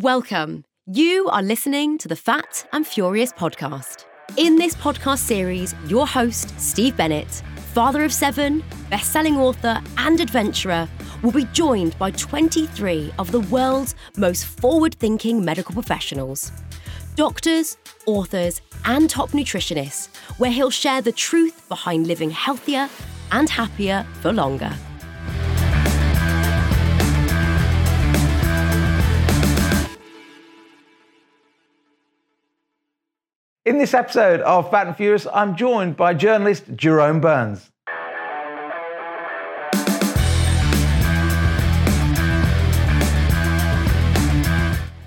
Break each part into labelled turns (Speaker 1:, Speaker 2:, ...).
Speaker 1: Welcome. You are listening to the Fat and Furious podcast. In this podcast series, your host, Steve Bennett, father of seven, best selling author, and adventurer, will be joined by 23 of the world's most forward thinking medical professionals doctors, authors, and top nutritionists, where he'll share the truth behind living healthier and happier for longer.
Speaker 2: In this episode of Fat and Furious, I'm joined by journalist Jerome Burns.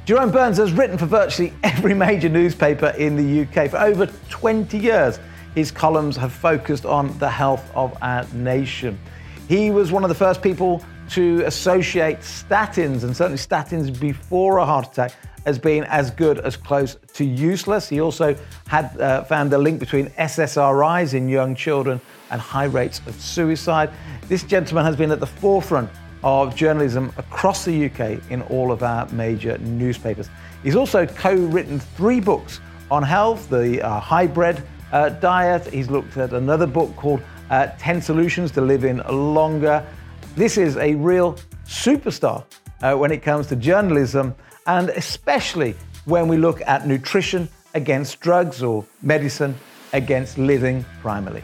Speaker 2: Jerome Burns has written for virtually every major newspaper in the UK for over 20 years. His columns have focused on the health of our nation. He was one of the first people to associate statins, and certainly statins before a heart attack, as being as good as close to useless. He also had uh, found a link between SSRIs in young children and high rates of suicide. This gentleman has been at the forefront of journalism across the UK in all of our major newspapers. He's also co written three books on health the uh, hybrid uh, diet. He's looked at another book called uh, 10 Solutions to Living Longer. This is a real superstar uh, when it comes to journalism, and especially when we look at nutrition against drugs or medicine against living primarily.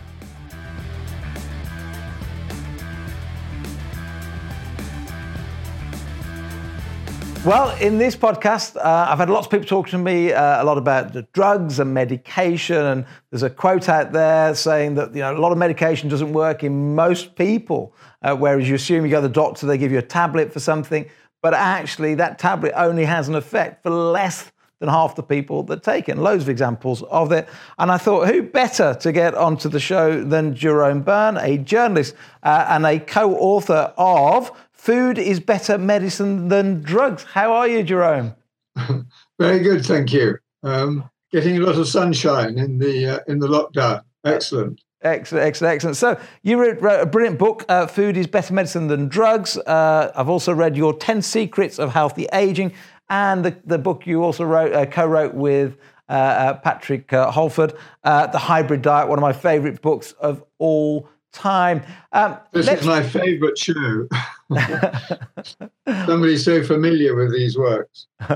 Speaker 2: Well, in this podcast, uh, I've had lots of people talking to me uh, a lot about the drugs and medication, and there's a quote out there saying that you know a lot of medication doesn't work in most people, uh, whereas you assume you go to the doctor, they give you a tablet for something, but actually that tablet only has an effect for less than half the people that take it. And loads of examples of it. And I thought, who better to get onto the show than Jerome Burne, a journalist uh, and a co-author of Food is better medicine than drugs. How are you, Jerome?
Speaker 3: Very good, thank you. Um, getting a lot of sunshine in the uh, in the lockdown. Excellent.
Speaker 2: Excellent, excellent, excellent. So you wrote a brilliant book, uh, "Food is Better Medicine Than Drugs." Uh, I've also read your Ten Secrets of Healthy Aging, and the, the book you also wrote, uh, co-wrote with uh, uh, Patrick Holford, "The Hybrid Diet," one of my favourite books of all time.
Speaker 3: Um, this is my favourite show. Somebody's so familiar with these works.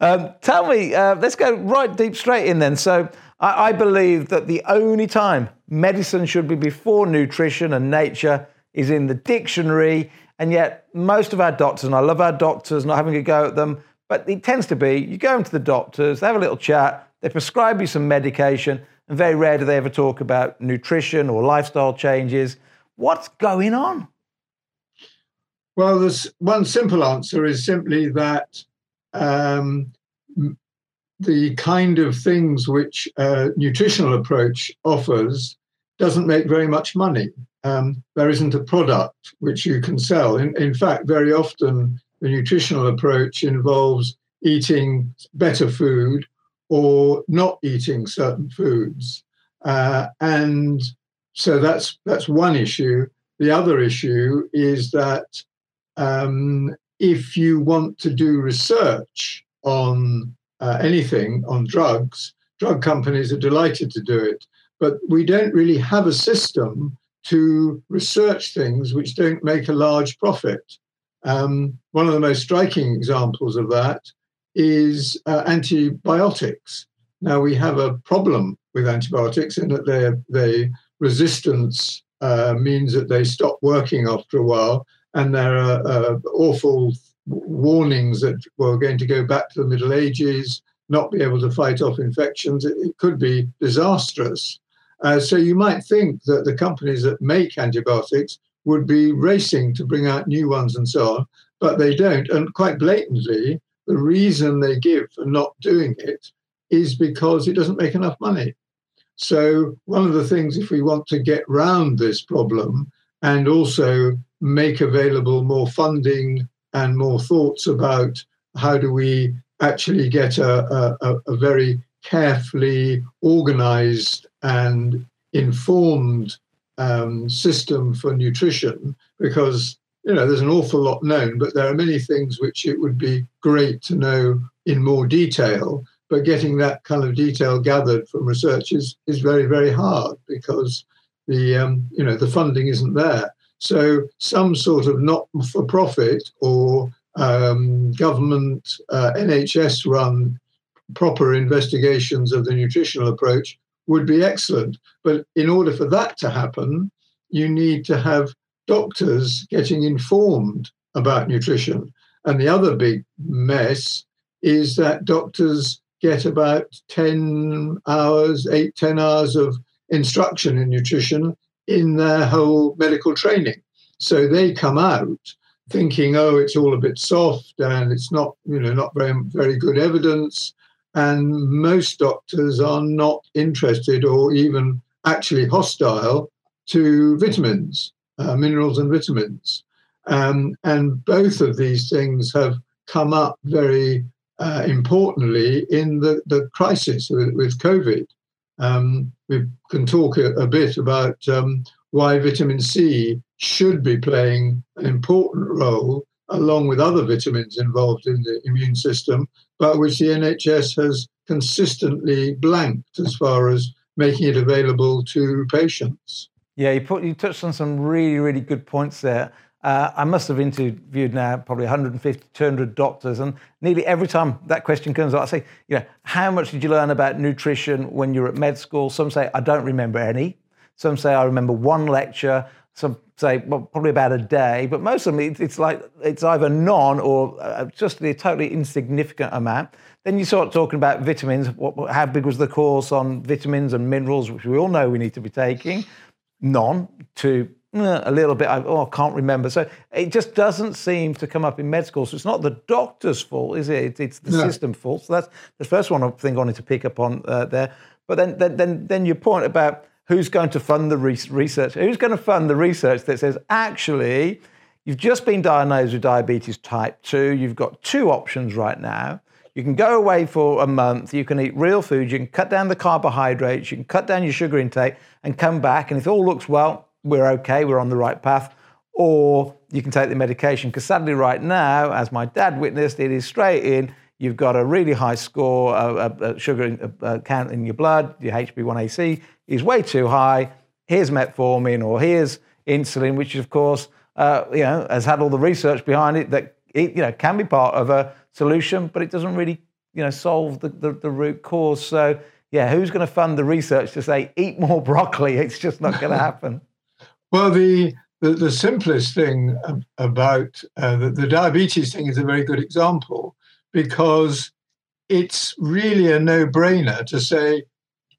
Speaker 2: um, tell me, uh, let's go right deep straight in then. So, I, I believe that the only time medicine should be before nutrition and nature is in the dictionary. And yet, most of our doctors, and I love our doctors, not having a go at them, but it tends to be you go into the doctors, they have a little chat, they prescribe you some medication, and very rare do they ever talk about nutrition or lifestyle changes. What's going on?
Speaker 3: Well, there's one simple answer is simply that um, the kind of things which a nutritional approach offers doesn't make very much money. Um, there isn't a product which you can sell. In, in fact, very often the nutritional approach involves eating better food or not eating certain foods. Uh, and so that's that's one issue. The other issue is that um, if you want to do research on uh, anything on drugs, drug companies are delighted to do it. But we don't really have a system to research things which don't make a large profit. Um, one of the most striking examples of that is uh, antibiotics. Now we have a problem with antibiotics in that their they resistance uh, means that they stop working after a while, and there are uh, awful warnings that we're going to go back to the Middle Ages, not be able to fight off infections. It, it could be disastrous. Uh, so you might think that the companies that make antibiotics would be racing to bring out new ones and so on, but they don't. And quite blatantly, the reason they give for not doing it is because it doesn't make enough money. So, one of the things, if we want to get round this problem and also make available more funding and more thoughts about how do we actually get a, a, a very carefully organized and informed um, system for nutrition, because you know, there's an awful lot known, but there are many things which it would be great to know in more detail. But getting that kind of detail gathered from research is, is very, very hard because the um, you know the funding isn't there. So some sort of not-for-profit or um, government uh, NHS-run proper investigations of the nutritional approach would be excellent. But in order for that to happen, you need to have doctors getting informed about nutrition. And the other big mess is that doctors get about 10 hours, eight, 10 hours of instruction in nutrition in their whole medical training. So they come out thinking, oh, it's all a bit soft and it's not, you know, not very, very good evidence. And most doctors are not interested or even actually hostile to vitamins, uh, minerals and vitamins. Um, and both of these things have come up very uh, importantly in the, the crisis with, with COVID. Um, we can talk a, a bit about um, why vitamin C should be playing an important role along with other vitamins involved in the immune system, but which the NHS has consistently blanked as far as making it available to patients.
Speaker 2: Yeah, you, put, you touched on some really, really good points there. Uh, I must have interviewed now probably 150, 200 doctors, and nearly every time that question comes up, I say, you know, how much did you learn about nutrition when you were at med school? Some say, I don't remember any. Some say, I remember one lecture. Some say, well, probably about a day. But most of them, it's like it's either none or uh, just a totally insignificant amount. Then you start talking about vitamins. What, how big was the course on vitamins and minerals, which we all know we need to be taking? None to a little bit, oh, I can't remember. So it just doesn't seem to come up in med school. So it's not the doctor's fault, is it? It's the no. system fault. So that's the first one I think I wanted to pick up on uh, there. But then, then, then, then your point about who's going to fund the research? Who's going to fund the research that says actually you've just been diagnosed with diabetes type two? You've got two options right now. You can go away for a month. You can eat real food. You can cut down the carbohydrates. You can cut down your sugar intake and come back. And if all looks well, we're okay, we're on the right path, or you can take the medication. Because sadly, right now, as my dad witnessed, it is straight in. You've got a really high score, a, a, a sugar a, uh, uh, count in your blood, your HB1AC is way too high. Here's metformin or here's insulin, which of course, uh, you know, has had all the research behind it that it, you know can be part of a solution, but it doesn't really, you know, solve the, the, the root cause. So yeah, who's going to fund the research to say eat more broccoli? It's just not going to happen.
Speaker 3: Well, the the, the simplest thing about uh, the, the diabetes thing is a very good example because it's really a no brainer to say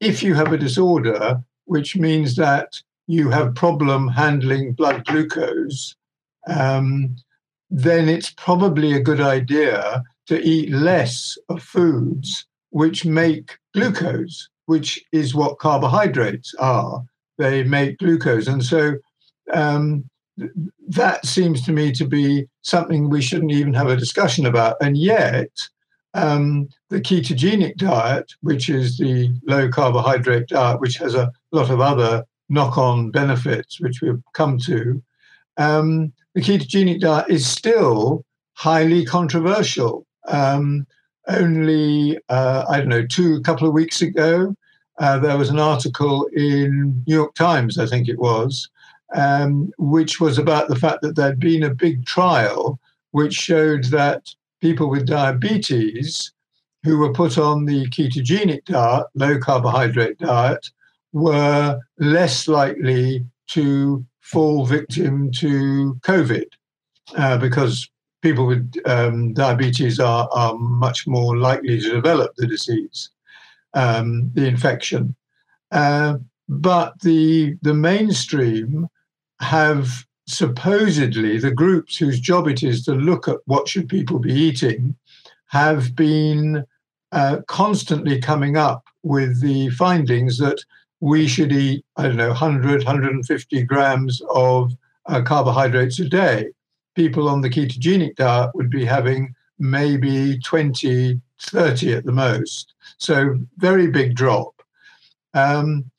Speaker 3: if you have a disorder, which means that you have problem handling blood glucose, um, then it's probably a good idea to eat less of foods which make glucose, which is what carbohydrates are. They make glucose. And so um, that seems to me to be something we shouldn't even have a discussion about. And yet, um, the ketogenic diet, which is the low carbohydrate diet, which has a lot of other knock on benefits, which we've come to, um, the ketogenic diet is still highly controversial. Um, only, uh, I don't know, two, couple of weeks ago, uh, there was an article in New York Times, I think it was, um, which was about the fact that there'd been a big trial which showed that people with diabetes who were put on the ketogenic diet, low carbohydrate diet, were less likely to fall victim to COVID uh, because people with um, diabetes are, are much more likely to develop the disease, um, the infection. Uh, but the, the mainstream have supposedly the groups whose job it is to look at what should people be eating have been uh, constantly coming up with the findings that we should eat i don't know 100 150 grams of uh, carbohydrates a day. People on the ketogenic diet would be having maybe 20 30 at the most. So very big drop. Um,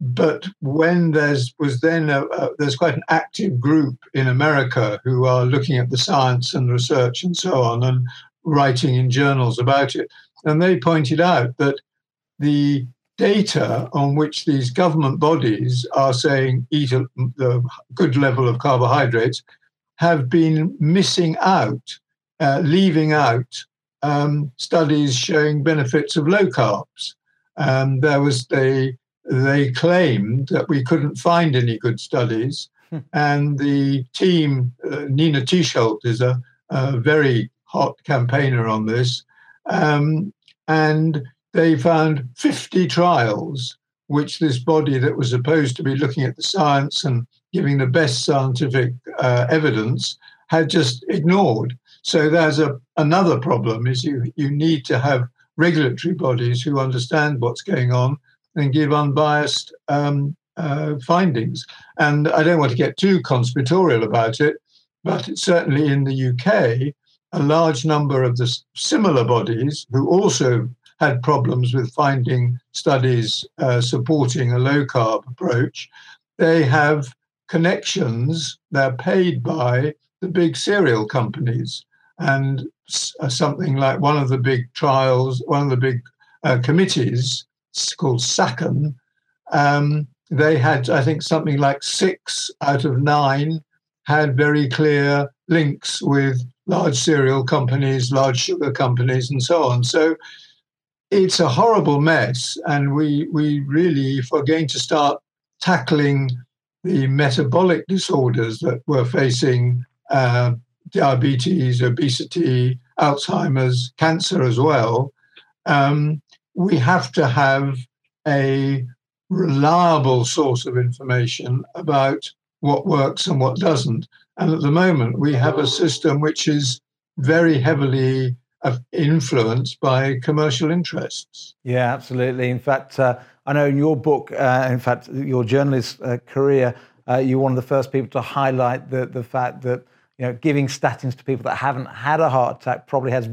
Speaker 3: but when there's was then a, a, there's quite an active group in America who are looking at the science and research and so on and writing in journals about it, and they pointed out that the data on which these government bodies are saying eat a, a good level of carbohydrates have been missing out, uh, leaving out um, studies showing benefits of low carbs. Um, there was they they claimed that we couldn't find any good studies, hmm. and the team uh, Nina Teicholz is a, a, very hot campaigner on this, um, and they found 50 trials which this body that was supposed to be looking at the science and giving the best scientific uh, evidence had just ignored. So there's a another problem is you you need to have regulatory bodies who understand what's going on and give unbiased um, uh, findings. And I don't want to get too conspiratorial about it, but it's certainly in the UK, a large number of the similar bodies who also had problems with finding studies uh, supporting a low carb approach, they have connections, they're paid by the big cereal companies. And uh, something like one of the big trials, one of the big uh, committees called SACN, um, they had, I think, something like six out of nine had very clear links with large cereal companies, large sugar companies, and so on. So it's a horrible mess, and we we really, if we're going to start tackling the metabolic disorders that we're facing uh, diabetes, obesity, Alzheimer's, cancer as well, um, we have to have a reliable source of information about what works and what doesn't. And at the moment, we have a system which is very heavily uh, influenced by commercial interests.
Speaker 2: Yeah, absolutely. In fact, uh, I know in your book, uh, in fact, your journalist uh, career, uh, you're one of the first people to highlight the, the fact that you know, giving statins to people that haven't had a heart attack probably has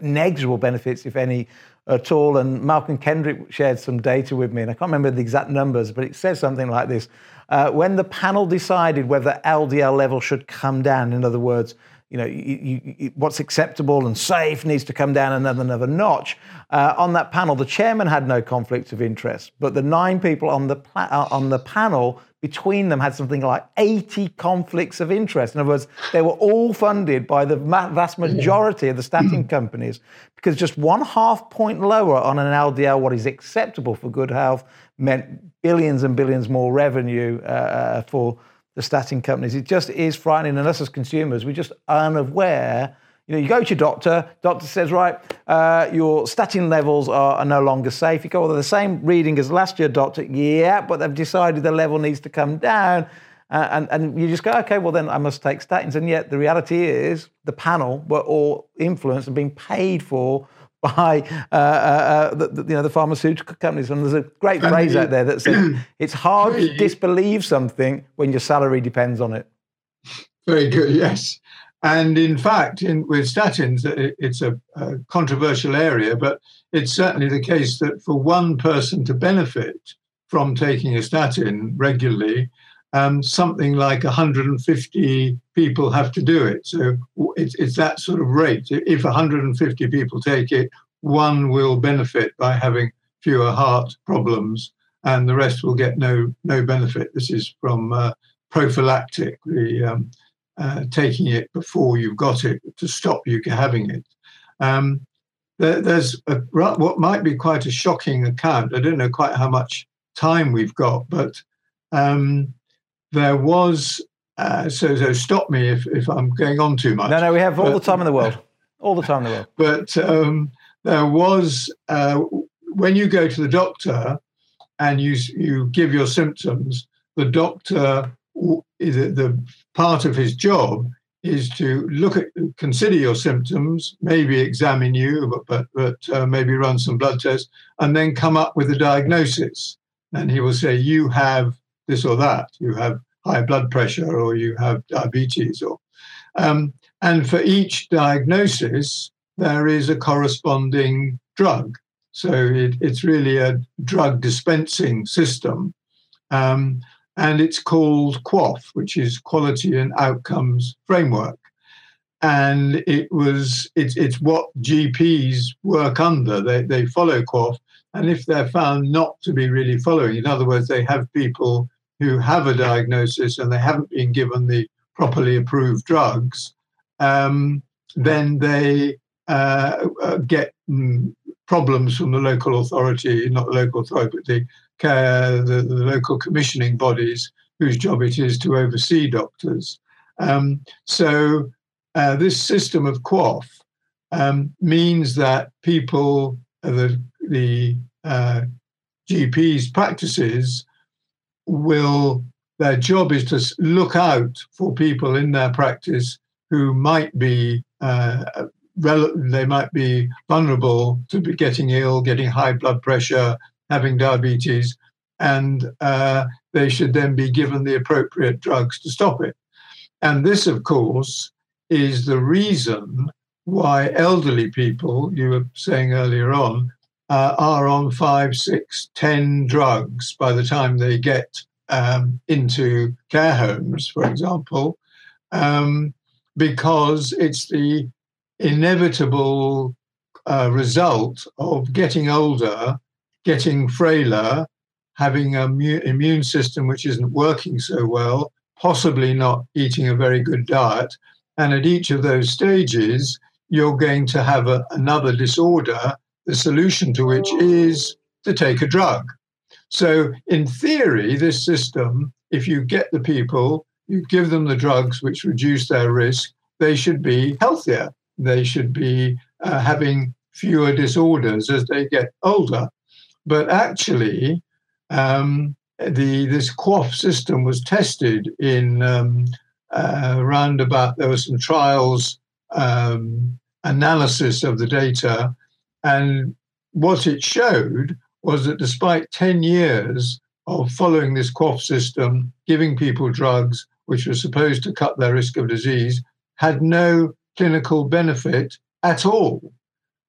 Speaker 2: negligible benefits, if any, at all. And Malcolm Kendrick shared some data with me, and I can't remember the exact numbers, but it says something like this. Uh, when the panel decided whether LDL level should come down, in other words, you know, you, you, what's acceptable and safe needs to come down another, another notch. Uh, on that panel, the chairman had no conflicts of interest, but the nine people on the, pla- uh, on the panel between them had something like 80 conflicts of interest. In other words, they were all funded by the vast majority of the statin companies because just one half point lower on an LDL, what is acceptable for good health, meant billions and billions more revenue uh, uh for the statin companies. It just is frightening. And us as consumers, we're just unaware you know, you go to your doctor, doctor says, right, uh, your statin levels are, are, no longer safe. You go, well, they're the same reading as last year, doctor. Yeah, but they've decided the level needs to come down. Uh, and, and you just go, okay, well, then I must take statins. And yet the reality is the panel were all influenced and being paid for by uh, uh, uh the, the, you know, the pharmaceutical companies. And there's a great phrase out there that says it's hard to disbelieve something when your salary depends on it.
Speaker 3: Very good, yes. And in fact, in, with statins, it's a, a, controversial area, but it's certainly the case that for one person to benefit from taking a statin regularly, um, something like 150 people have to do it. So it's, it's that sort of rate. If 150 people take it, one will benefit by having fewer heart problems, and the rest will get no no benefit. This is from uh, prophylactic, the um, uh, taking it before you've got it to stop you having it. Um, there, there's a, what might be quite a shocking account. I don't know quite how much time we've got, but um, there was. Uh, so, so stop me if, if I'm going on too much.
Speaker 2: No, no, we have all but, the time in the world. All the time in the world.
Speaker 3: But um, there was uh, when you go to the doctor and you you give your symptoms, the doctor the, the part of his job is to look at, consider your symptoms, maybe examine you, but but, but uh, maybe run some blood tests, and then come up with a diagnosis. And he will say, you have this or that, you have high blood pressure, or you have diabetes, or um, and for each diagnosis there is a corresponding drug. So it, it's really a drug dispensing system Um, and it's called QOF, which is Quality and Outcomes Framework. And it was it's it's what GPs work under. They they follow QOF, and if they're found not to be really following, in other words, they have people who have a diagnosis and they haven't been given the properly approved drugs, um, then they uh, uh, get mm, problems from the local authority, not the local authority, but the, uh, the, the, local commissioning bodies whose job it is to oversee doctors. Um, so uh, this system of QOF um, means that people, uh, the, the uh, GPs' practices will, their job is to look out for people in their practice who might be uh, they might be vulnerable to be getting ill, getting high blood pressure, having diabetes, and uh, they should then be given the appropriate drugs to stop it. And this, of course, is the reason why elderly people, you were saying earlier on, uh, are on five, six, ten drugs by the time they get um, into care homes, for example, um, because it's the inevitable uh, result of getting older, getting frailer, having an immune system which isn't working so well, possibly not eating a very good diet. And at each of those stages, you're going to have a, another disorder, the solution to which is to take a drug. So, in theory, this system, if you get the people, you give them the drugs which reduce their risk, they should be healthier they should be uh, having fewer disorders as they get older. But actually, um, the this QOF system was tested in um, uh, around about there were some trials um, analysis of the data, and what it showed was that despite 10 years of following this QOF system, giving people drugs which were supposed to cut their risk of disease, had no clinical benefit at all.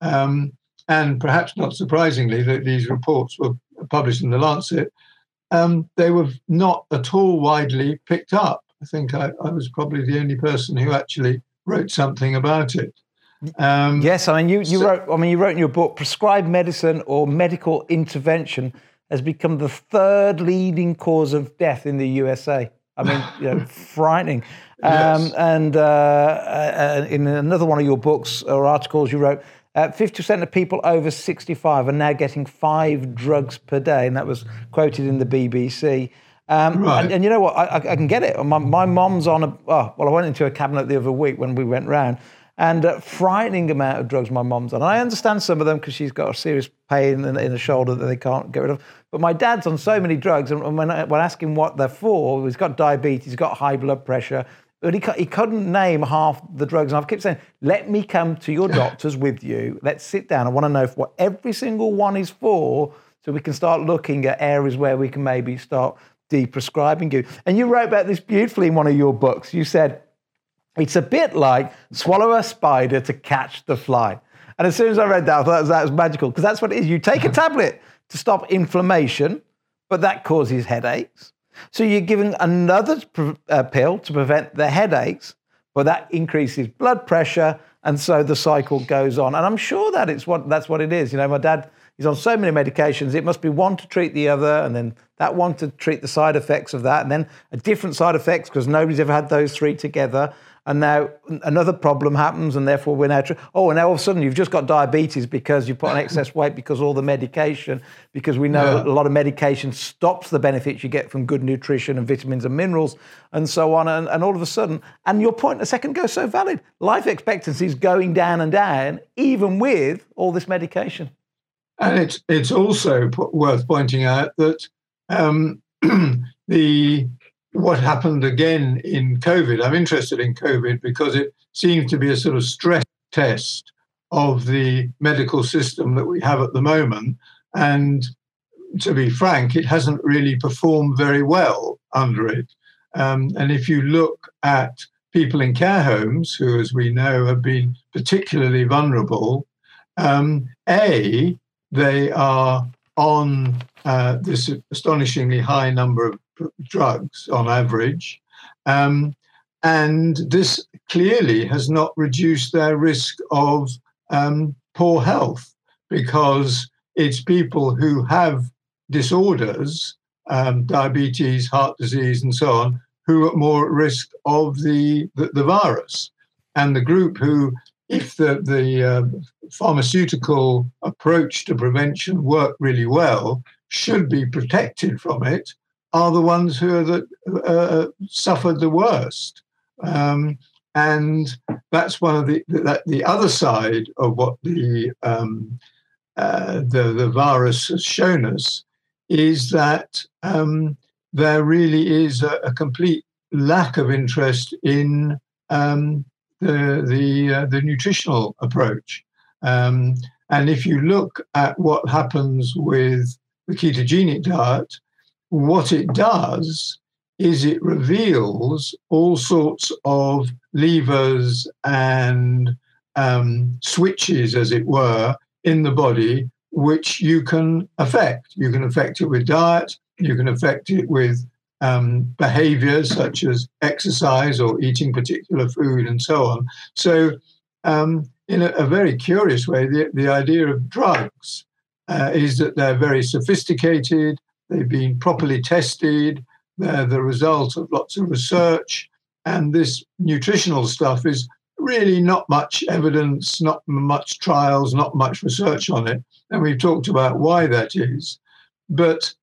Speaker 3: Um, and perhaps not surprisingly, that these reports were published in the Lancet, um, they were not at all widely picked up. I think I, I, was probably the only person who actually wrote something about it.
Speaker 2: Um, yes, I mean you, you so, wrote. I mean you wrote in your book, prescribed medicine or medical intervention has become the third leading cause of death in the USA. I mean, you know, frightening. Um, yes. And uh, uh, in another one of your books or articles, you wrote uh, 50% of people over 65 are now getting five drugs per day, and that was quoted in the BBC. Um, right. and, and, you know what? I, I, can get it. My, my mom's on a. Oh, well, I went into a cabinet the other week when we went round, and a frightening amount of drugs my mom's on. And I understand some of them because she's got a serious pain in, in the shoulder that they can't get rid of. But my dad's on so many drugs, and when I, when I ask him what they're for, he's got diabetes, he's got high blood pressure, but he, he couldn't name half the drugs. And I've kept saying, let me come to your doctors with you. Let's sit down. I want to know what every single one is for so we can start looking at areas where we can maybe start deprescribing you. And you wrote about this beautifully in one of your books. You said, it's a bit like swallow a spider to catch the fly. And as soon as I read that, I thought that was, that was magical because that's what it is. You take a uh-huh. tablet to stop inflammation, but that causes headaches. So you're giving another uh, pill to prevent the headaches, but that increases blood pressure, and so the cycle goes on. And I'm sure that it's what that's what it is. You know, my dad is on so many medications. It must be one to treat the other, and then that one to treat the side effects of that, and then a different side effects because nobody's ever had those three together and now another problem happens, and therefore we're now, tr- oh, and now all of a sudden you've just got diabetes because you put on excess weight because all the medication, because we know yeah. a lot of medication stops the benefits you get from good nutrition and vitamins and minerals and so on, and, and all of a sudden, and your point a second ago so valid, life expectancy is going down and down, even with all this medication.
Speaker 3: And it's it's also worth pointing out that um, the what happened again in COVID. I'm interested in COVID because it seems to be a sort of stress test of the medical system that we have at the moment. And to be frank, it hasn't really performed very well under it. Um, and if you look at people in care homes, who, as we know, have been particularly vulnerable, um, A, they are on uh, this astonishingly high number of drugs on average. Um, and this clearly has not reduced their risk of um, poor health because it's people who have disorders, um, diabetes, heart disease, and so on, who are more at risk of the, the, the virus. And the group who, if the, the uh, pharmaceutical approach to prevention worked really well, should be protected from it, are the ones who are the, uh, suffered the worst. Um, and that's one of the the other side of what the um, uh, the the virus has shown us is that um, there really is a, a, complete lack of interest in um, the the uh, the nutritional approach. Um, and if you look at what happens with the ketogenic diet, what it does is it reveals all sorts of levers and um, switches, as it were, in the body, which you can affect. You can affect it with diet, you can affect it with um, behaviors such as exercise or eating particular food and so on. So, um, in a, a, very curious way, the, the idea of drugs uh, is that they're very sophisticated, they've been properly tested, they're the result of lots of research. And this nutritional stuff is really not much evidence, not much trials, not much research on it. And we've talked about why that is. But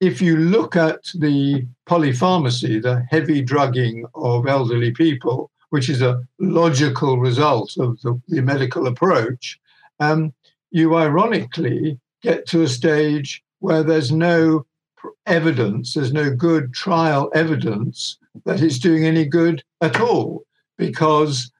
Speaker 3: if you look at the polypharmacy, the heavy drugging of elderly people, which is a logical result of the, the medical approach, um, you ironically get to a stage where there's no evidence, there's no good trial evidence that it's doing any good at all because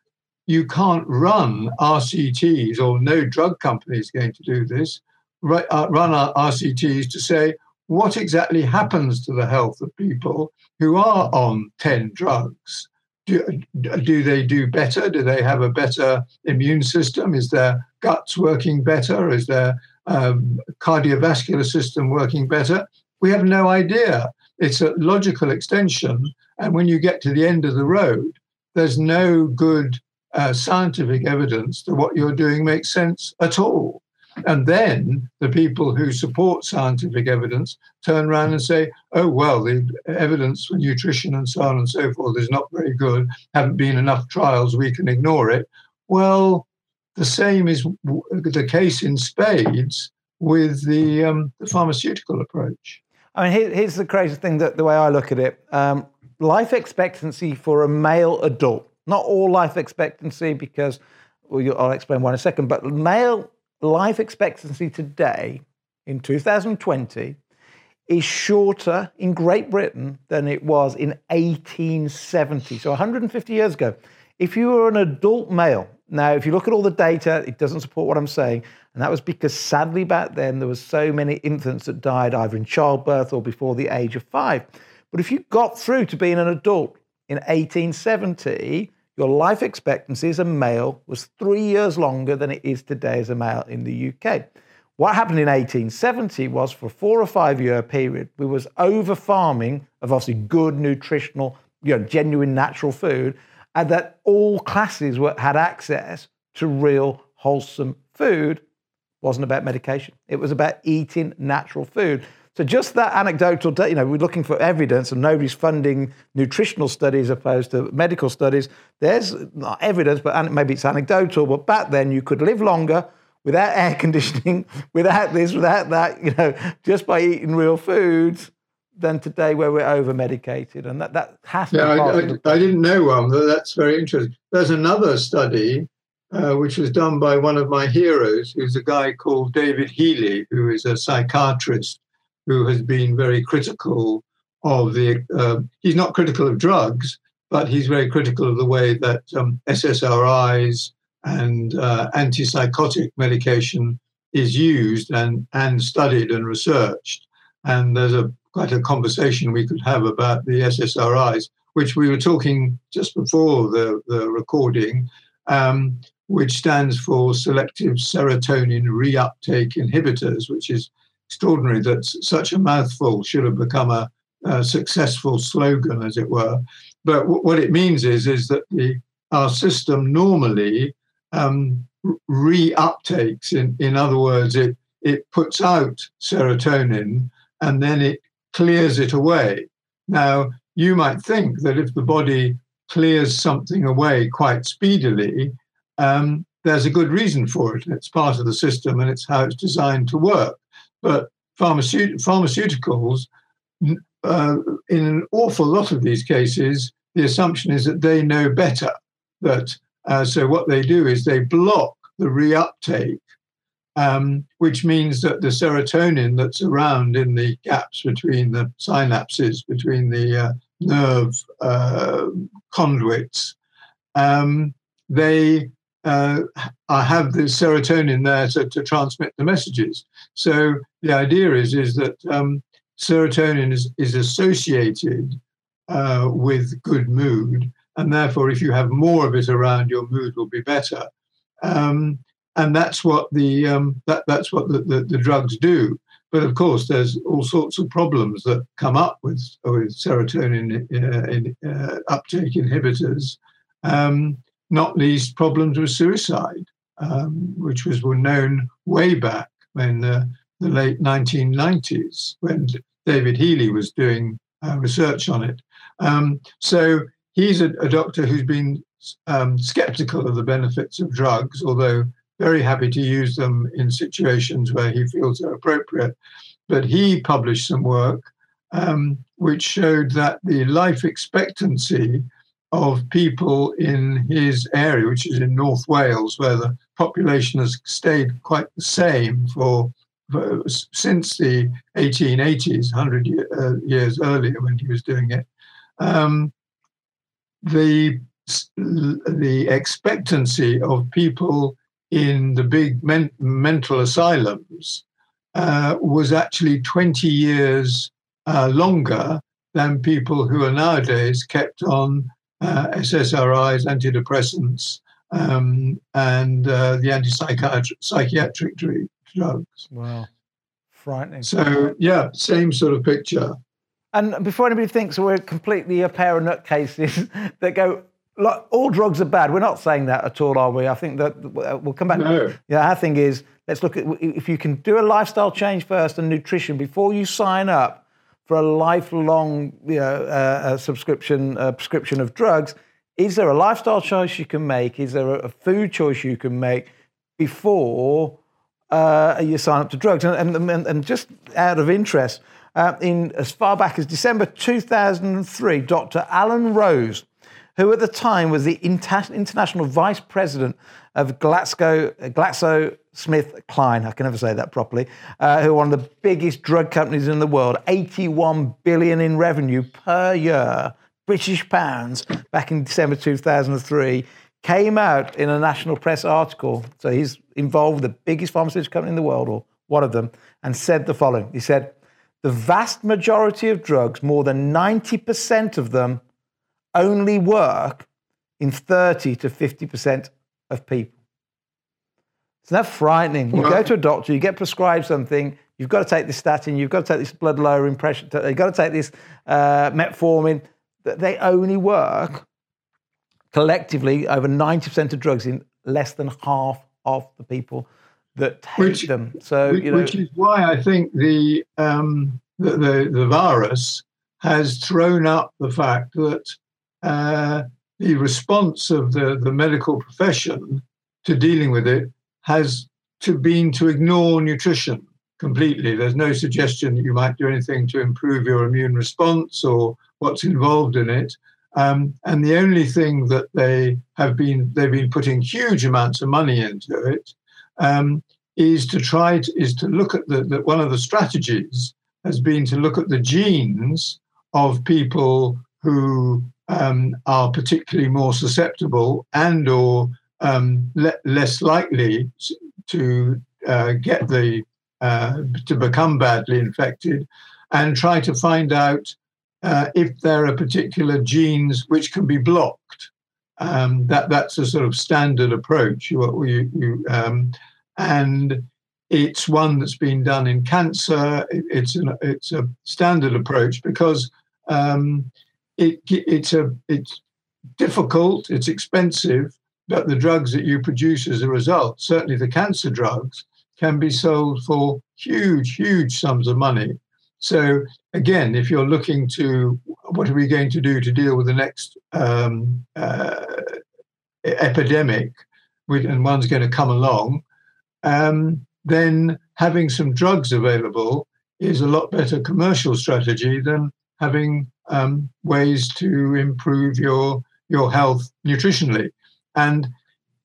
Speaker 3: you can't run RCTs, or no drug company is going to do this, uh, run RCTs to say what exactly happens to the health of people who are on 10 drugs. Do, do they do better? Do they have a better immune system? Is their guts working better? Is their um, cardiovascular system working better? We have no idea. It's a logical extension. And when you get to the end of the road, there's no good uh, scientific evidence that what you're doing makes sense at all. And then the people who support scientific evidence turn around and say, oh, well, the evidence for nutrition and so on and so forth is not very good, haven't been enough trials, we can ignore it. Well, the same is the case in spades with the, um, the pharmaceutical approach.
Speaker 2: I mean, here, here's the crazy thing that the way I look at it um, life expectancy for a male adult, not all life expectancy, because well, I'll explain why in a second, but male life expectancy today in 2020 is shorter in Great Britain than it was in 1870. So 150 years ago. If you were an adult male, now if you look at all the data, it doesn't support what I'm saying. And that was because sadly back then there were so many infants that died either in childbirth or before the age of five. But if you got through to being an adult in 1870, your life expectancy as a male was three years longer than it is today as a male in the UK. What happened in 1870 was for a four or five year period, we was over farming of obviously good nutritional, you know, genuine natural food, and that all classes were, had access to real wholesome food wasn't about medication. It was about eating natural food. So just that anecdotal, you know, we're looking for evidence and nobody's funding nutritional studies opposed to medical studies. There's not evidence, but maybe it's anecdotal. But back then you could live longer without air conditioning, without this, without that, you know, just by eating real foods than today where we're over medicated. And that, that has to
Speaker 3: yeah, I, I, I, didn't know one, but that's very interesting. There's another study uh, which was done by one of my heroes, who's a guy called David Healy, who is a psychiatrist who has been very critical of the. Uh, he's not critical of drugs, but he's very critical of the way that um, SSRIs and uh, antipsychotic medication is used and, and studied and researched. And there's a quite a conversation we could have about the SSRIs, which we were talking just before the, the recording. Um, which stands for selective serotonin reuptake inhibitors, which is extraordinary that such a mouthful should have become a, a successful slogan, as it were. But w- what it means is is that the our system normally um, reuptakes. In in other words, it it puts out serotonin and then it clears it away. Now you might think that if the body clears something away quite speedily, um, there's a good reason for it. It's part of the system and it's how it's designed to work. But pharmaceut- pharmaceuticals, uh, in an awful lot of these cases, the assumption is that they know better. That uh, so what they do is they block the reuptake, um, which means that the serotonin that's around in the gaps between the synapses, between the uh, nerve uh, conduits, um, they uh, have the serotonin there to, to transmit the messages. So the idea is is that um, serotonin is, is associated uh, with good mood, and therefore, if you have more of it around, your mood will be better. Um, and that's what the um, that that's what the, the, the, drugs do. But of course, there's all sorts of problems that come up with with serotonin uh, in, uh, uptake inhibitors. Um, not least problems with suicide, um, which was were known way back in the, the late 1990s when David Healy was doing uh, research on it. Um, so he's a, a, doctor who's been um, skeptical of the benefits of drugs, although very happy to use them in situations where he feels they're appropriate. But he published some work um, which showed that the life expectancy of people in his area, which is in North Wales, where the population has stayed quite the same for, for since the 1880s, 100 year, uh, years earlier when he was doing it. Um, the the expectancy of people in the big men- mental asylums uh, was actually 20 years uh, longer than people who are nowadays kept on uh, SSRIs, antidepressants, um, and uh, the antipsychiatric drugs.
Speaker 2: Wow, frightening.
Speaker 3: So yeah, same sort of picture.
Speaker 2: And before anybody thinks we're completely a pair of nutcases that go, like, all drugs are bad. We're not saying that at all, are we? I think that we'll come back.
Speaker 3: No.
Speaker 2: Yeah, our thing is let's look at if you can do a lifestyle change first and nutrition before you sign up for a lifelong you know, uh, subscription uh, prescription of drugs. Is there a lifestyle choice you can make? Is there a food choice you can make before uh, you sign up to drugs? And, and, and just out of interest, uh, in as far back as December 2003, Dr. Alan Rose, who at the time was the international vice president of Glaxo, Glaxo Smith Kline, I can never say that properly, uh, who are one of the biggest drug companies in the world, 81 billion in revenue per year, British pounds, back in December 2003, came out in a national press article. So he's involved with the biggest pharmaceutical company in the world, or one of them, and said the following. He said, the vast majority of drugs, more than 90% of them, only work in 30 to 50% of people. Isn't that frightening? You go to a doctor, you get prescribed something, you've got to take this statin, you've got to take this blood lowering pressure, you've got to take this uh, metformin. They only work collectively over 90% of drugs in less than half of the people that take which, them. So,
Speaker 3: which,
Speaker 2: you know,
Speaker 3: which is why I think the, um, the, the, the virus has thrown up the fact that uh, the response of the, the medical profession to dealing with it has to been to ignore nutrition completely. There's no suggestion that you might do anything to improve your immune response or what's involved in it. Um, and the only thing that they have been they've been putting huge amounts of money into it um, is to try to, is to look at the, the one of the strategies has been to look at the genes of people who um, are particularly more susceptible and or um, le- less likely to uh, get the uh, to become badly infected, and try to find out uh, if there are particular genes which can be blocked. Um, that that's a sort of standard approach. You, you, you um, and it's one that's been done in cancer. It, it's an, it's a standard approach because um, it, it's a it's difficult, it's expensive, but the drugs that you produce as a result, certainly the cancer drugs, can be sold for huge, huge sums of money. So again, if you're looking to what are we going to do to deal with the next um, uh, epidemic, and one's going to come along, um, then having some drugs available is a lot better commercial strategy than having um, ways to improve your your health nutritionally. And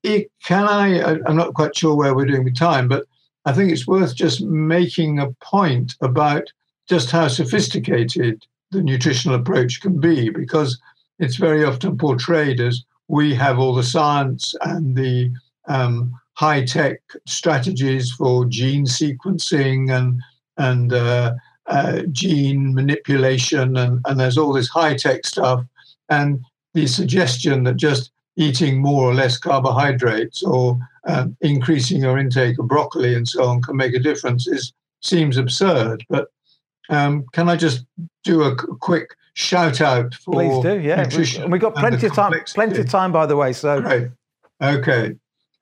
Speaker 3: it, can I? I'm not quite sure where we're doing with time, but I think it's worth just making a point about just how sophisticated the nutritional approach can be, because it's very often portrayed as we have all the science and the um, high tech strategies for gene sequencing and and uh, uh, gene manipulation, and, and there's all this high tech stuff. And the suggestion that just eating more or less carbohydrates or um, increasing your intake of broccoli and so on can make a difference is seems absurd. But um, can I just do a quick shout out for
Speaker 2: Please do, yeah. Nutrition we, have got plenty of time. Plenty of time, by the way. So
Speaker 3: great. Okay.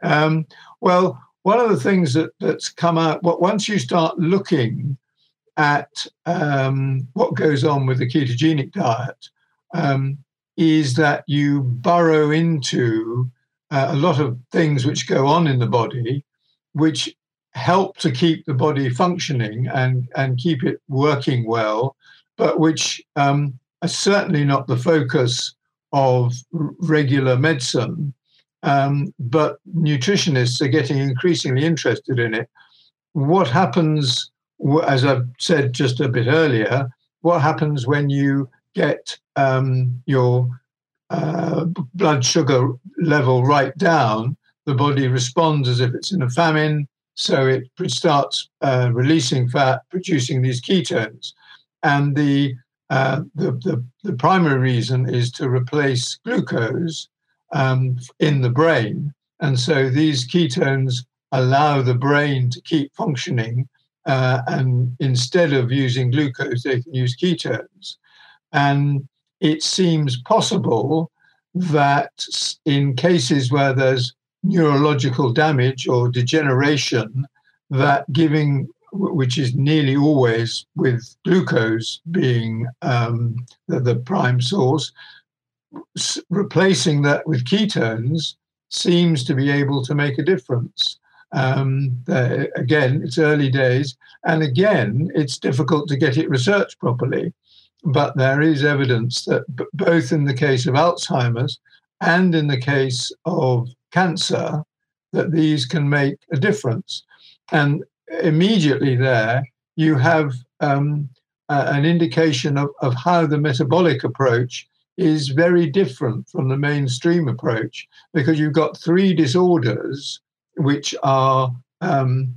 Speaker 3: Um, well, one of the things that, that's come out, what once you start looking at um, what goes on with the ketogenic diet, um, is that you burrow into uh, a lot of things which go on in the body, which help to keep the body functioning and, and keep it working well, but which um, are certainly not the focus of regular medicine. Um, but nutritionists are getting increasingly interested in it. What happens, as I've said just a bit earlier, what happens when you get um, your uh, blood sugar level right down, the body responds as if it's in a famine. So it starts uh, releasing fat, producing these ketones. And the, uh, the, the, the, primary reason is to replace glucose um, in the brain. And so these ketones allow the brain to keep functioning. Uh, and instead of using glucose, they can use ketones. And it seems possible that in cases where there's neurological damage or degeneration, that giving, which is nearly always with glucose being um, the, the, prime source, replacing that with ketones seems to be able to make a difference. Um, again, it's early days, and again, it's difficult to get it researched properly but there is evidence that b- both in the case of Alzheimer's and in the case of cancer, that these can make a difference. And immediately there, you have um, uh, an indication of, of how the metabolic approach is very different from the mainstream approach because you've got three disorders which are um,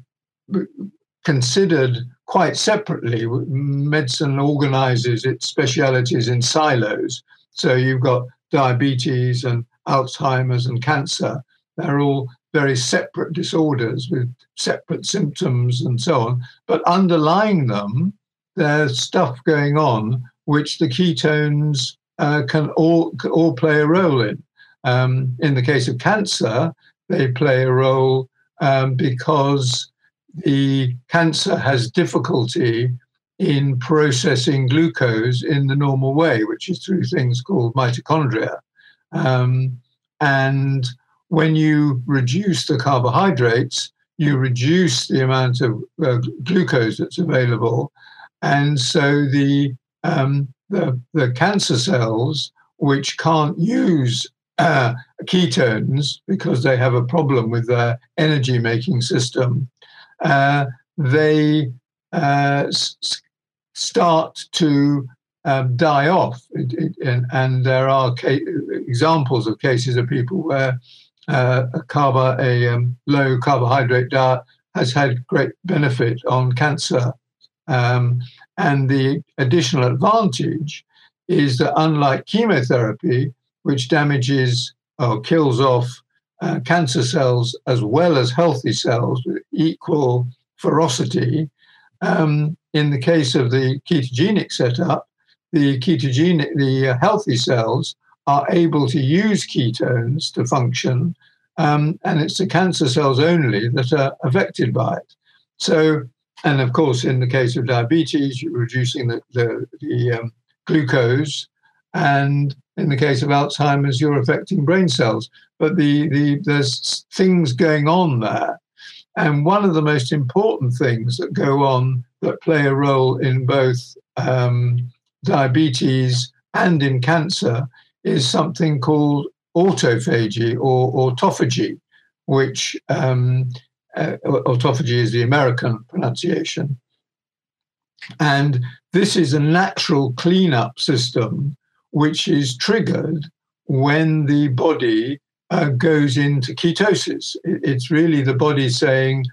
Speaker 3: considered quite separately. Medicine organizes its specialities in silos. So you've got diabetes and Alzheimer's and cancer. They're all very separate disorders with separate symptoms and so on. But underlying them, there's stuff going on which the ketones uh, can all can all play a role in. Um, in the case of cancer, they play a role um, because the cancer has difficulty in processing glucose in the normal way, which is through things called mitochondria. Um, and when you reduce the carbohydrates, you reduce the amount of uh, glucose that's available. And so the, um, the, the cancer cells, which can't use uh, ketones because they have a problem with their energy making system, uh, they uh, s- start to um, die off. It, it, and, and, there are ca- examples of cases of people where uh, a, carb- a um, low carbohydrate diet has had great benefit on cancer. Um, and the additional advantage is that unlike chemotherapy, which damages or kills off uh, cancer cells as well as healthy cells with equal ferocity. Um, in the case of the ketogenic setup, the ketogenic, the uh, healthy cells are able to use ketones to function, um, and it's the cancer cells only that are affected by it. So, and of course, in the case of diabetes, you're reducing the, the, the um, glucose, and in the case of Alzheimer's, you're affecting brain cells. But the, the there's things going on there, and one of the most important things that go on that play a role in both um, diabetes and in cancer is something called autophagy or autophagy, which um, uh, autophagy is the American pronunciation. And this is a natural cleanup system which is triggered when the body uh, goes into ketosis. It's really the body saying,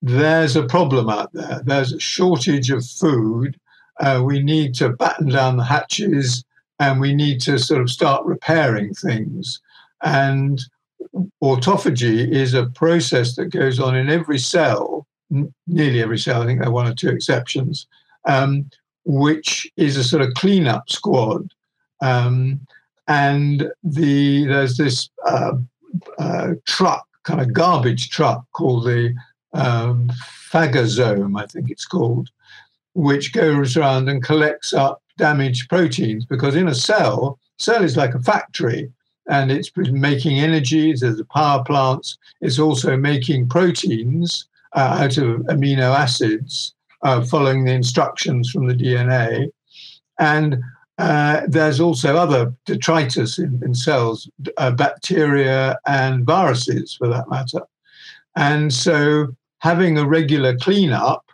Speaker 3: there's a problem out there, there's a shortage of food, uh, we need to batten down the hatches and we need to sort of start repairing things. And autophagy is a process that goes on in every cell, n- nearly every cell, I think there are one or two exceptions, um, which is a sort of cleanup squad. Um, and the there's this uh, uh, truck, kind of garbage truck called the um, phagosome, I think it's called, which goes around and collects up damaged proteins because in a cell, cell is like a factory and it's making energy. There's the power plants. It's also making proteins uh, out of amino acids, uh, following the instructions from the DNA. And uh, there's also other detritus in, in cells, uh, bacteria and viruses for that matter. And so having a regular cleanup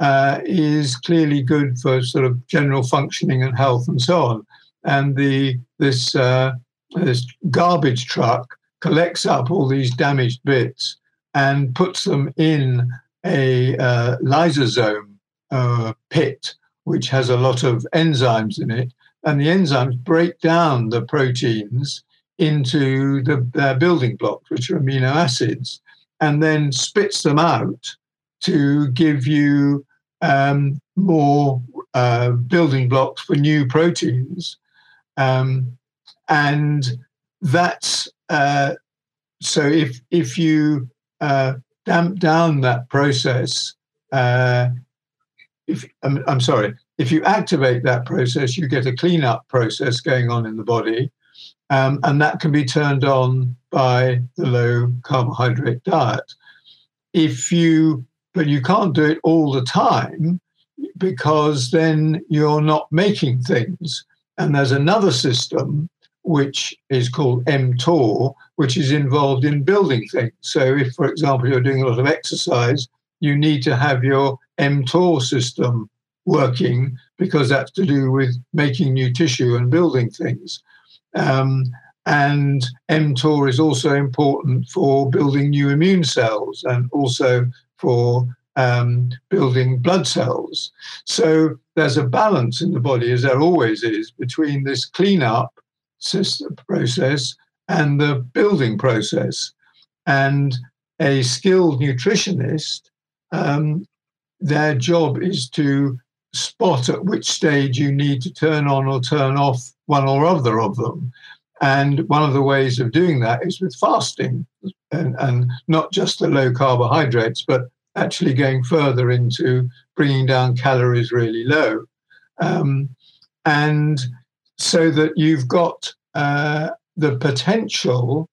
Speaker 3: uh, is clearly good for sort of general functioning and health and so on. And the this uh, this garbage truck collects up all these damaged bits and puts them in a uh, lysosome uh, pit, which has a lot of enzymes in it, and the enzymes break down the proteins into the their building blocks, which are amino acids, and then spits them out to give you um, more uh, building blocks for new proteins. Um, and that's uh, so if if you uh, damp down that process, uh, if I'm, I'm, sorry, if you activate that process, you get a cleanup process going on in the body, um, and that can be turned on by the low carbohydrate diet. If you but you can't do it all the time because then you're not making things. And there's another system which is called mTOR, which is involved in building things. So, if, for example, you're doing a lot of exercise, you need to have your mTOR system working because that's to do with making new tissue and building things. Um, and mTOR is also important for building new immune cells and also for um, building blood cells. So there's a balance in the body, as there always is, between this cleanup system process and the building process. And a skilled nutritionist, um, their job is to spot at which stage you need to turn on or turn off one or other of them. And one of the ways of doing that is with fasting and, and not just the low carbohydrates, but actually going further into bringing down calories really low. Um, and so that you've got uh, the potential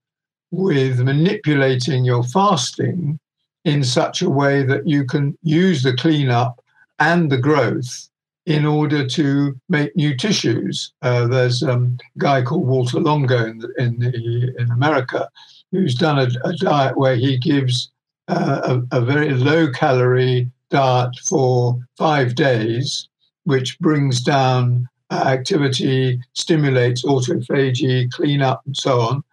Speaker 3: with manipulating your fasting in such a way that you can use the cleanup and the growth in order to make new tissues. Uh, there's um, a guy called Walter Longo in, the, in, the, in America who's done a, a diet where he gives uh, a, a, very low calorie diet for five days, which brings down uh, activity, stimulates autophagy, cleanup, and so on.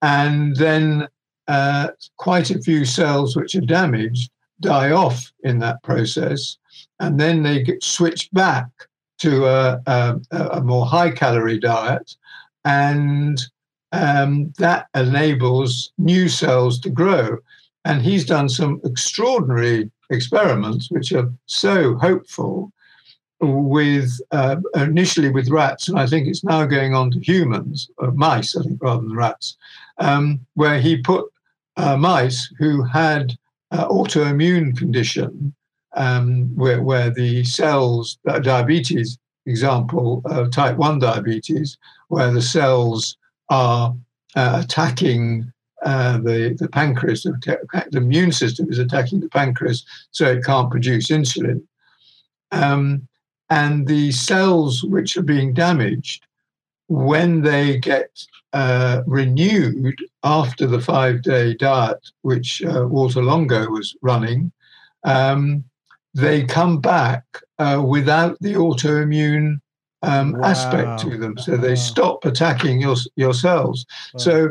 Speaker 3: And then uh, quite a few cells which are damaged die off in that process and then they get switched back to a, a, a more high calorie diet, and um, that enables new cells to grow. And he's done some extraordinary experiments, which are so hopeful, with uh, initially with rats, and I think it's now going on to humans, or mice, I think, rather than rats, um, where he put uh, mice who had uh, autoimmune condition, um, where, where the cells, uh, diabetes example, type 1 diabetes, where the cells are uh, attacking uh, the, the pancreas, the, immune system is attacking the pancreas, so it can't produce insulin. Um, and the cells which are being damaged, when they get uh, renewed after the five day diet, which uh, Walter Longo was running, um, they come back uh, without the autoimmune um, wow. aspect to them. So they stop attacking your, your cells. Wow. So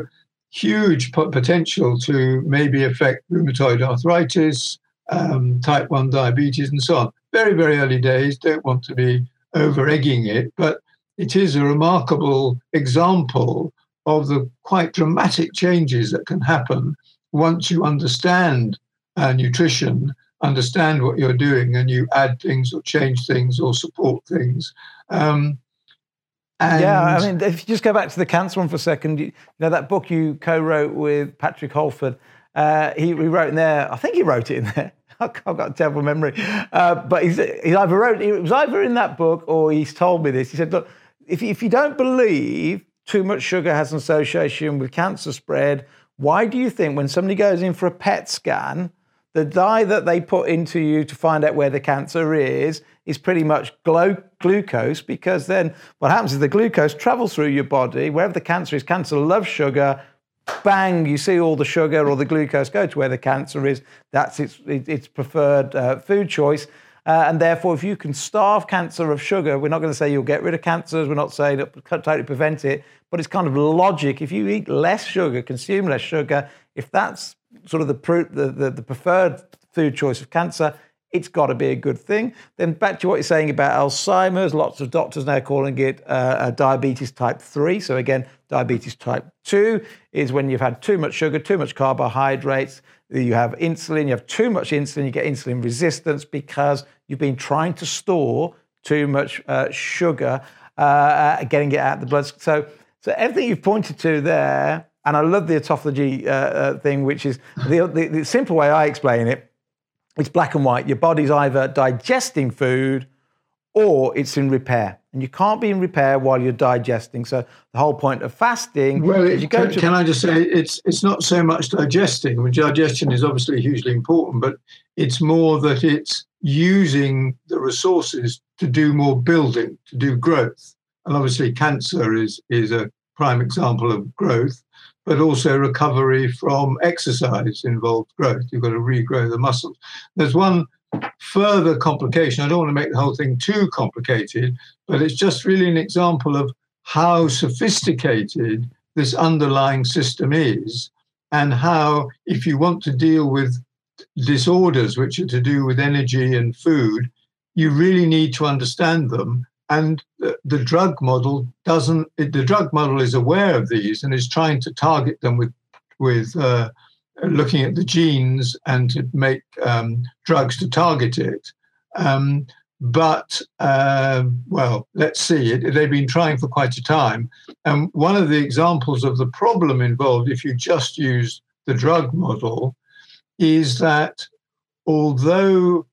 Speaker 3: huge potential to maybe affect rheumatoid arthritis, um, type 1 diabetes, and so on. Very, very early days, don't want to be over egging it, but it is a remarkable example of the quite dramatic changes that can happen once you understand uh, nutrition, understand what you're doing, and you add things or change things or support things. Um,
Speaker 2: yeah, I mean, if you just go back to the cancer one for a second, you, you know that book you co-wrote with Patrick Holford. Uh, he, he, wrote in there. I think he wrote it in there. I've got a terrible memory, uh, but he's, he either wrote it was either in that book or he's told me this. He said, "Look, if if you don't believe too much sugar has an association with cancer spread, why do you think when somebody goes in for a PET scan?" The dye that they put into you to find out where the cancer is is pretty much glo- glucose because then what happens is the glucose travels through your body wherever the cancer is cancer loves sugar bang you see all the sugar or the glucose go to where the cancer is that's its, its preferred uh, food choice uh, and therefore, if you can starve cancer of sugar, we're not going to say you'll get rid of cancers. We're not saying that totally prevent it, but it's kind of logic. If you eat less sugar, consume less sugar, if that's sort of the, the, the, preferred food choice of cancer, it's got to be a good thing. Then back to what you're saying about Alzheimer's, lots of doctors now calling it uh, diabetes type 3. So again, diabetes type 2 is when you've had too much sugar, too much carbohydrates, you have insulin, you have too much insulin, you get insulin resistance because you've been trying to store too much uh, sugar, uh, uh getting it out of the blood. So, so everything you've pointed to there and I love the autophagy uh, uh, thing, which is the, the, the simple way I explain it. It's black and white. Your body's either digesting food or it's in repair. And you can't be in repair while you're digesting. So the whole point of fasting.
Speaker 3: Well, it, can, to, can, I just say it's it's not so much digesting. I mean, digestion is obviously hugely important, but it's more that it's using the resources to do more building, to do growth. And obviously, cancer is is a prime example of growth but also recovery from exercise involved growth. You've got to regrow the muscles. There's one further complication. I don't want to make the whole thing too complicated, but it's just really an example of how sophisticated this underlying system is, and how, if you want to deal with disorders which are to do with energy and food, you really need to understand them and the, the drug model doesn't. The drug model is aware of these and is trying to target them with with uh, looking at the genes and to make um, drugs to target it. Um, but uh, well, let's see. It, they've been trying for quite a time, and one of the examples of the problem involved, if you just use the drug model, is that although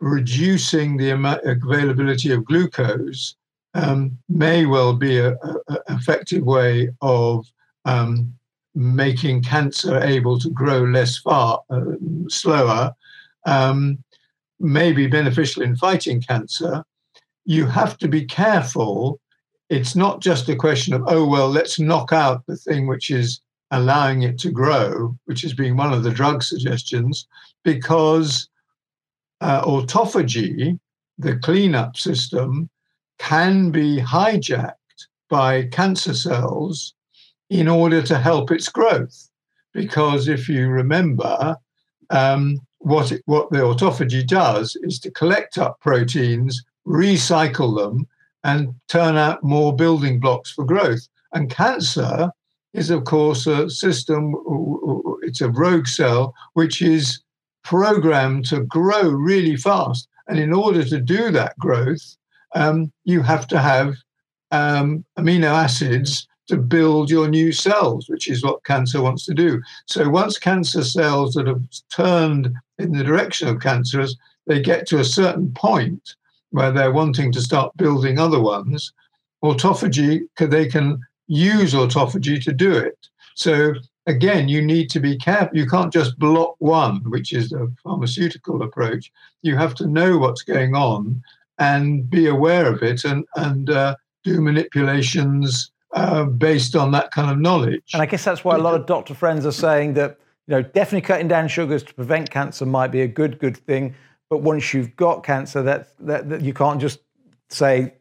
Speaker 3: reducing the availability of glucose um, may well be an effective way of um, making cancer able to grow less far, uh, slower, um, may be beneficial in fighting cancer. You have to be careful. It's not just a question of, oh, well, let's knock out the thing which is allowing it to grow, which has been one of the drug suggestions, because uh, autophagy, the cleanup system, can be hijacked by cancer cells in order to help its growth. Because if you remember, um, what, it, what the autophagy does is to collect up proteins, recycle them, and turn out more building blocks for growth. And cancer is, of course, a system, it's a rogue cell, which is programmed to grow really fast. And in order to do that growth, um, you have to have um, amino acids to build your new cells, which is what cancer wants to do. So once cancer cells that have turned in the direction of cancerous, they get to a certain point where they're wanting to start building other ones, autophagy, they can use autophagy to do it. So again, you need to be careful. You can't just block one, which is a pharmaceutical approach. You have to know what's going on and be aware of it and, and uh, do manipulations uh, based on that kind of knowledge.
Speaker 2: And I guess that's why a lot of doctor friends are saying that you know definitely cutting down sugars to prevent cancer might be a good good thing, but once you've got cancer, that, that, that you can't just say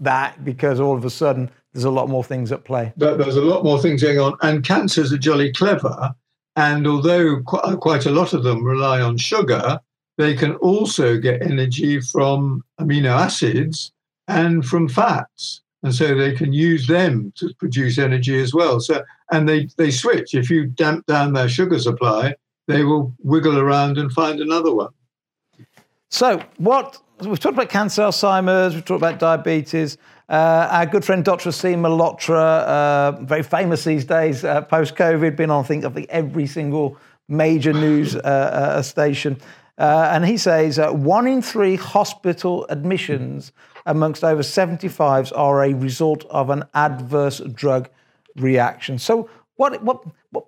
Speaker 2: that because all of a sudden there's a lot more things at play.
Speaker 3: But there's a lot more things going on, and cancers are jolly clever. And although quite a lot of them rely on sugar, they can also get energy from amino acids and from fats. And so they can use them to produce energy as well. So and they, they switch. If you damp down their sugar supply, they will wiggle around and find another one.
Speaker 2: So what we've talked about cancer, Alzheimer's, we've talked about diabetes. Uh, our good friend Dr. Aseem Malhotra, uh, very famous these days, uh, post COVID, been on, I think, think every single major news uh, uh, station. Uh, and he says one in three hospital admissions amongst over 75s are a result of an adverse drug reaction. So, what, what, what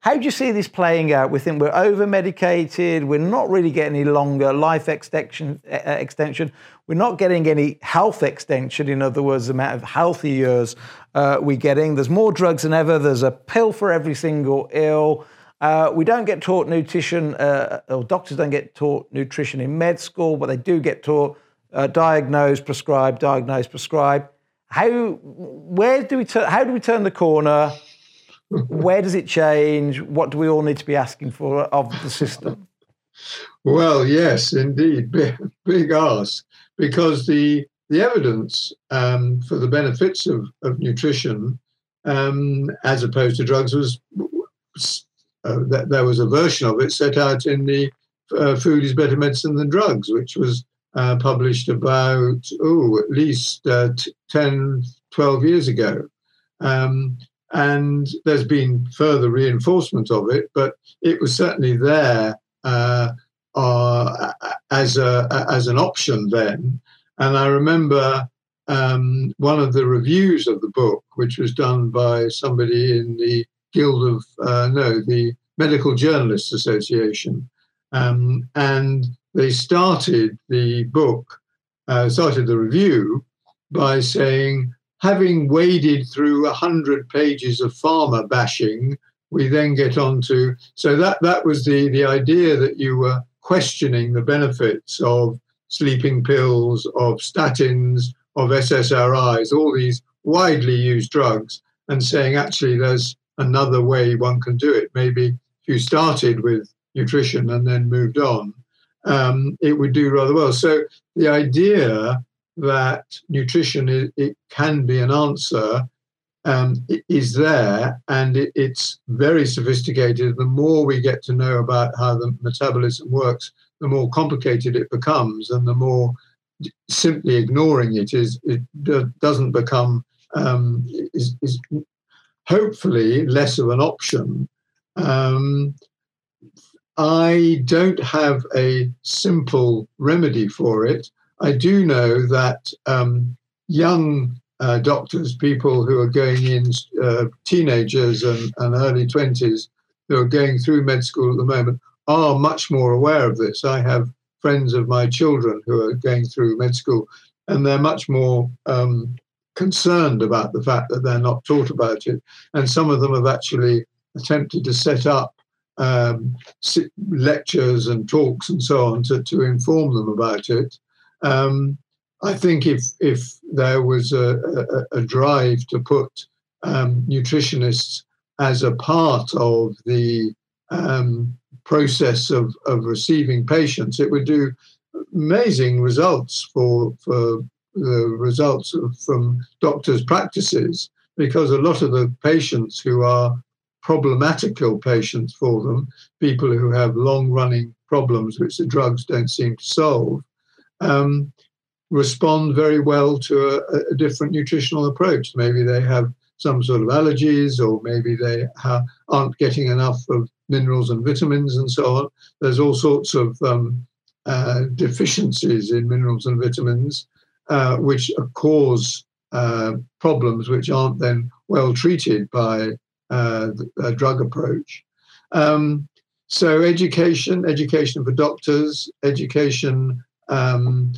Speaker 2: how do you see this playing out? We think we're over medicated. We're not really getting any longer life extension. Uh, extension. We're not getting any health extension. In other words, the amount of healthy years uh, we're getting. There's more drugs than ever. There's a pill for every single ill. Uh, we don't get taught nutrition, uh, or doctors don't get taught nutrition in med school, but they do get taught uh, diagnose, prescribe, diagnose, prescribe. How, where do we turn? How do we turn the corner? Where does it change? What do we all need to be asking for of the system?
Speaker 3: Well, yes, indeed, big, big ask, because the the evidence um, for the benefits of, of nutrition, um, as opposed to drugs, was uh, that there was a version of it set out in the uh, "Food is Better Medicine Than Drugs," which was uh, published about oh at least uh, 10, 12 years ago. Um, and there's been further reinforcement of it, but it was certainly there uh, uh, as a as an option then. And I remember um, one of the reviews of the book, which was done by somebody in the Guild of uh, no, the Medical Journalists Association, um, and they started the book, uh, started the review by saying having waded through a hundred pages of pharma bashing, we then get on to so that that was the the idea that you were questioning the benefits of sleeping pills, of statins, of SSRIs, all these widely used drugs, and saying actually there's another way one can do it. Maybe if you started with nutrition and then moved on, um, it would do rather well. So the idea that nutrition it can be an answer um, is there and it, it's very sophisticated. The more we get to know about how the metabolism works, the more complicated it becomes, and the more simply ignoring it is it doesn't become um, is, is, hopefully less of an option. Um, I don't have a simple remedy for it. I do know that um, young uh, doctors, people who are going in, uh, teenagers and, and early 20s who are going through med school at the moment, are much more aware of this. I have friends of my children who are going through med school, and they're much more um, concerned about the fact that they're not taught about it. And some of them have actually attempted to set up um, lectures and talks and so on to, to inform them about it. Um, I think if if there was a, a, a drive to put um, nutritionists as a part of the um, process of, of receiving patients, it would do amazing results for for the results of, from doctors' practices because a lot of the patients who are problematical patients for them, people who have long running problems which the drugs don't seem to solve, um, respond very well to a, a, different nutritional approach. Maybe they have some sort of allergies, or maybe they ha- aren't getting enough of minerals and vitamins and so on. There's all sorts of um, uh, deficiencies in minerals and vitamins uh, which cause uh, problems which aren't then well treated by uh, a drug approach. Um, so education, education for doctors, education um,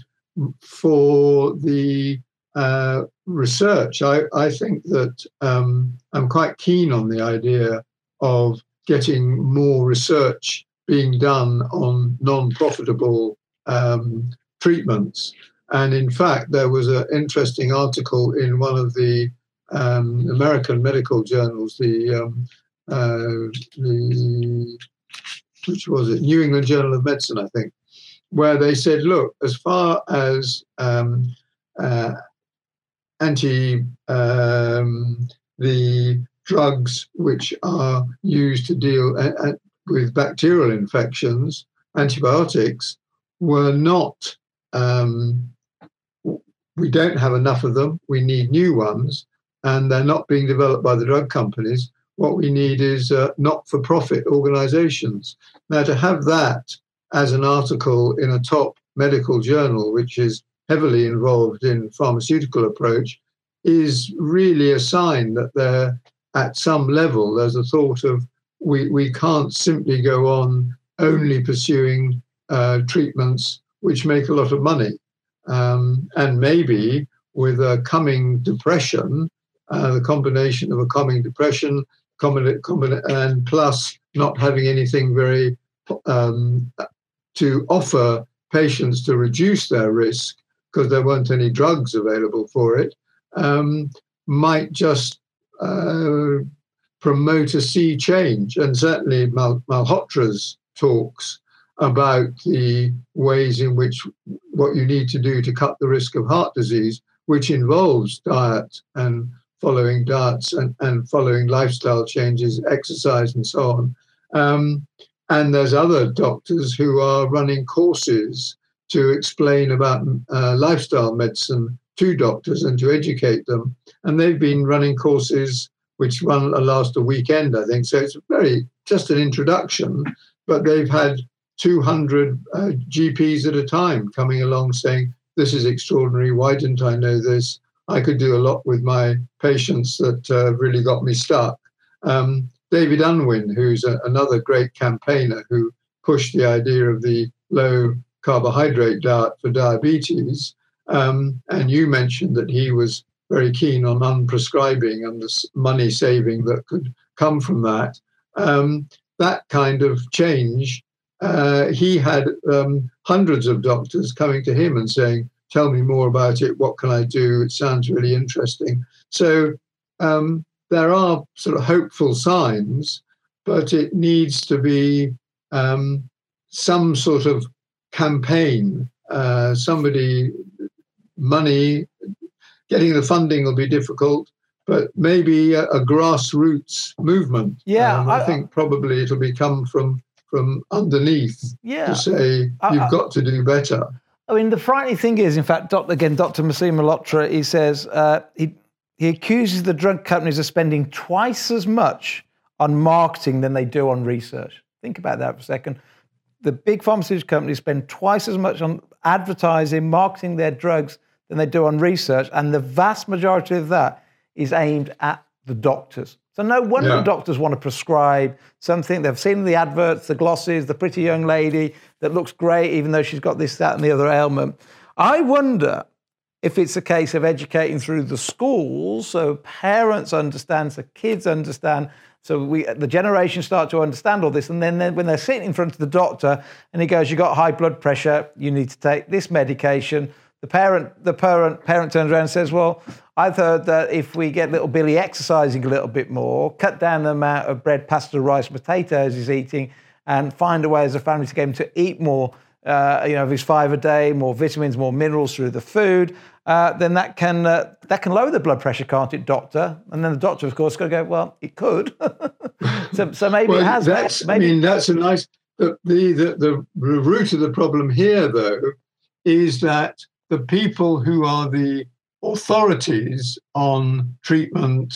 Speaker 3: for the uh, research. I, I think that um, I'm quite keen on the idea of getting more research being done on non-profitable um, treatments. And in fact, there was an interesting article in one of the um, American medical journals, the, um, uh, the which was it, New England Journal of Medicine, I think, where they said, look, as far as um, uh, anti um, the drugs which are used to deal uh, uh, with bacterial infections, antibiotics, were not um, we don't have enough of them. We need new ones, and they're not being developed by the drug companies. What we need is uh, not for profit organizations. Now, to have that as an article in a top medical journal, which is heavily involved in pharmaceutical approach, is really a sign that there, at some level, there's a thought of we, we can't simply go on only pursuing uh, treatments which make a lot of money. Um, and maybe with a coming depression, uh, the combination of a coming depression and plus not having anything very um, to offer patients to reduce their risk because there weren't any drugs available for it, um, might just uh, promote a sea change. And certainly Mal- Malhotra's talks about the ways in which what you need to do to cut the risk of heart disease, which involves diet and following diets and, and following lifestyle changes, exercise, and so on. Um, and there's other doctors who are running courses to explain about uh, lifestyle medicine to doctors and to educate them. And they've been running courses which run last a weekend, I think. So it's very just an introduction, but they've had 200 uh, GPs at a time coming along saying, This is extraordinary. Why didn't I know this? I could do a lot with my patients that uh, really got me stuck. Um, David Unwin, who's a, another great campaigner who pushed the idea of the low carbohydrate diet for diabetes. Um, and you mentioned that he was very keen on unprescribing and the money saving that could come from that. Um, that kind of change uh, he had um, hundreds of doctors coming to him and saying, Tell me more about it. What can I do? It sounds really interesting. So um, there are sort of hopeful signs, but it needs to be um, some sort of campaign. Uh, somebody, money, getting the funding will be difficult, but maybe a, a grassroots movement.
Speaker 2: Yeah,
Speaker 3: um, I, I, think probably it'll become from from underneath
Speaker 2: yeah.
Speaker 3: to say you've got to do better.
Speaker 2: I mean, the frightening thing is, in fact, again, Dr. Masoom Malhotra, he says uh, he, he accuses the drug companies of spending twice as much on marketing than they do on research. Think about that for a second. The big pharmaceutical companies spend twice as much on advertising, marketing their drugs than they do on research, and the vast majority of that is aimed at the doctors. So no wonder yeah. doctors want to prescribe something they've seen the adverts, the glosses, the pretty young lady that looks great, even though she's got this, that, and the other ailment. I wonder if it's a case of educating through the schools, so parents understand, so kids understand, so we, the generation start to understand all this, and then, when they're sitting in front of the doctor and he goes, "You've got high blood pressure. You need to take this medication." The parent, the parent, parent turns around and says, "Well, I've heard that if we get little Billy exercising a little bit more, cut down the amount of bread, pasta, rice, potatoes he's eating, and find a way as a family to get him to eat more, uh, you know, of his five a day, more vitamins, more minerals through the food, uh, then that can uh, that can lower the blood pressure, can't it, doctor? And then the doctor, of course, to go. Well, it could. so, so maybe
Speaker 3: well,
Speaker 2: it has.
Speaker 3: That's,
Speaker 2: maybe.
Speaker 3: I mean, that's a nice the, the, the, the root of the problem here, though, is that the people who are the authorities on treatment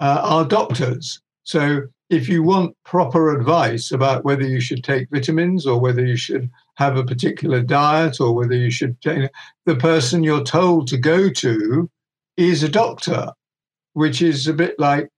Speaker 3: uh, are doctors. So if you want proper advice about whether you should take vitamins or whether you should have a particular diet or whether you should take the person you're told to go to is a doctor, which is a bit like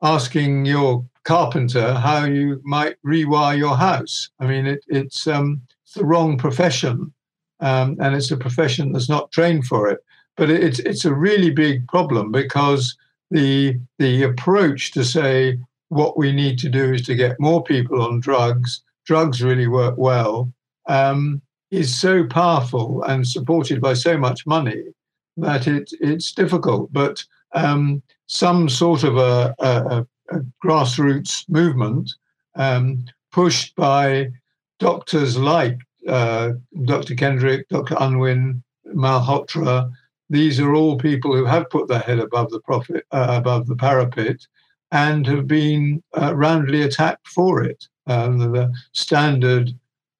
Speaker 3: asking your carpenter how you might rewire your house. I mean, it, it's, um, it's the wrong profession, um, and it's a profession that's not trained for it. But it's it's a really big problem because the the approach to say what we need to do is to get more people on drugs. Drugs really work well. Um, is so powerful and supported by so much money that it, it's difficult. But um, some sort of a, a, a grassroots movement um, pushed by doctors like uh, Dr. Kendrick, Dr. Unwin, Malhotra. These are all people who have put their head above the profit, uh, above the parapet, and have been uh, roundly attacked for it. Um, the standard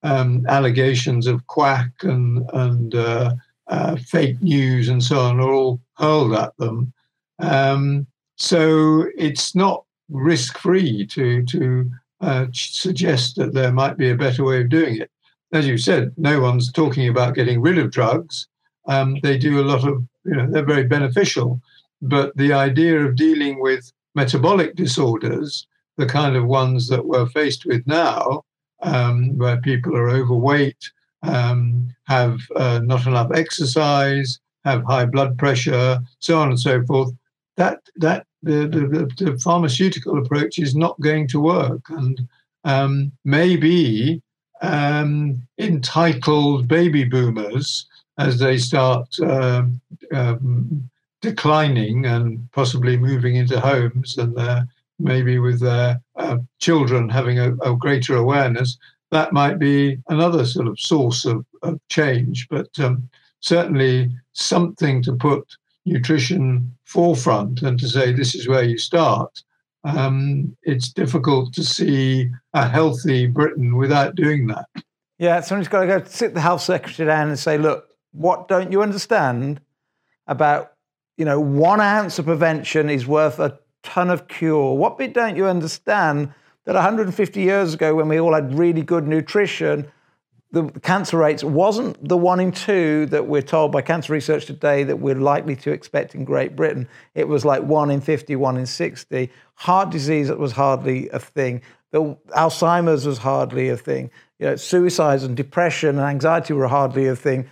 Speaker 3: um, allegations of quack and and uh, uh, fake news and so on are all hurled at them. Um, so it's not risk free to to uh, suggest that there might be a better way of doing it. As you said, no one's talking about getting rid of drugs. Um, they do a lot of, you know, they're very beneficial. But the idea of dealing with metabolic disorders, the kind of ones that we're faced with now, um, where people are overweight, um, have uh, not enough exercise, have high blood pressure, so on and so forth, that that the, the, the pharmaceutical approach is not going to work. And um, maybe um, entitled baby boomers, as they start uh, declining and possibly moving into homes, and uh, maybe with their uh, children having a, a, greater awareness, that might be another sort of source of, of change. But um, certainly something to put nutrition forefront and to say this is where you start, um, it's difficult to see a healthy Britain without doing that.
Speaker 2: Yeah, someone's got to go sit the health secretary down and say, look, what don't you understand about, you know, one ounce of prevention is worth a ton of cure? What bit don't you understand that 150 years ago, when we all had really good nutrition, the cancer rates wasn't the one in two that we're told by cancer research today that we're likely to expect in Great Britain. It was like one in 50, one in 60. Heart disease was hardly a thing. The Alzheimer's was hardly a thing. You know, suicides and depression and anxiety were hardly a thing.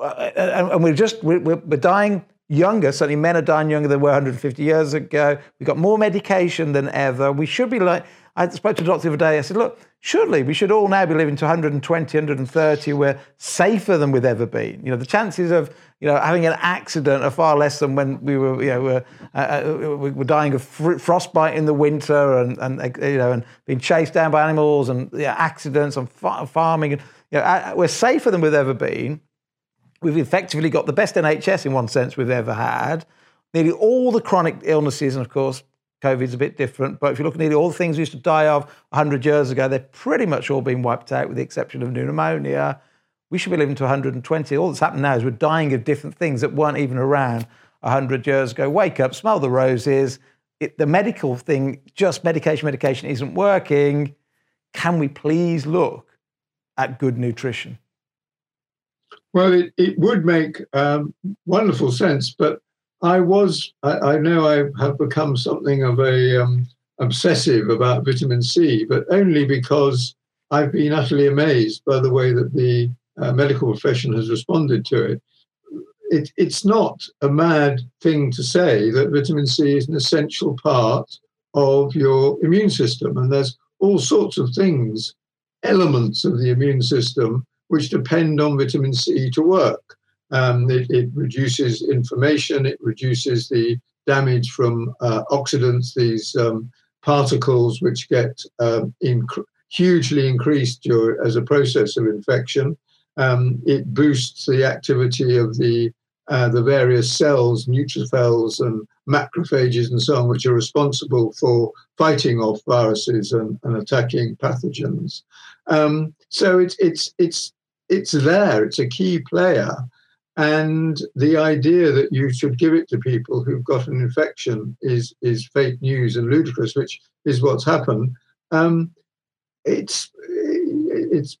Speaker 2: Uh, and we're just, we're dying younger. Certainly men are dying younger than we were 150 years ago. We've got more medication than ever. We should be like, I spoke to a doctor the other day. I said, look, surely we should all now be living to 120, 130. We're safer than we've ever been. You know, the chances of you know having an accident are far less than when we were you know were, uh, uh we were dying of fr- frostbite in the winter and, and you know and being chased down by animals and you know, accidents and far- farming. You know, we're safer than we've ever been. We've effectively got the best NHS in one sense we've ever had. Nearly all the chronic illnesses, and of course, COVID's a bit different. But if you look at nearly all the things we used to die of 100 years ago, they've pretty much all been wiped out with the exception of pneumonia. We should be living to 120. All that's happened now is we're dying of different things that weren't even around 100 years ago. Wake up, smell the roses. It, the medical thing, just medication, medication isn't working. Can we please look at good nutrition?
Speaker 3: Well, it, it would make um, wonderful sense, but I was, I, I, know I have become something of a um, obsessive about vitamin C, but only because I've been utterly amazed by the way that the uh, medical profession has responded to it. it. It's not a mad thing to say that vitamin C is an essential part of your immune system, and there's all sorts of things, elements of the immune system, which depend on vitamin C to work. Um, it, it, reduces inflammation, it reduces the damage from uh, oxidants, these um, particles which get um, inc- hugely increased your, as a process of infection. Um, it boosts the activity of the uh, the various cells, neutrophils and macrophages and so on, which are responsible for fighting off viruses and, and attacking pathogens. Um, so it's it's it's it's there. It's a key player, and the idea that you should give it to people who've got an infection is is fake news and ludicrous, which is what's happened. Um, it's it's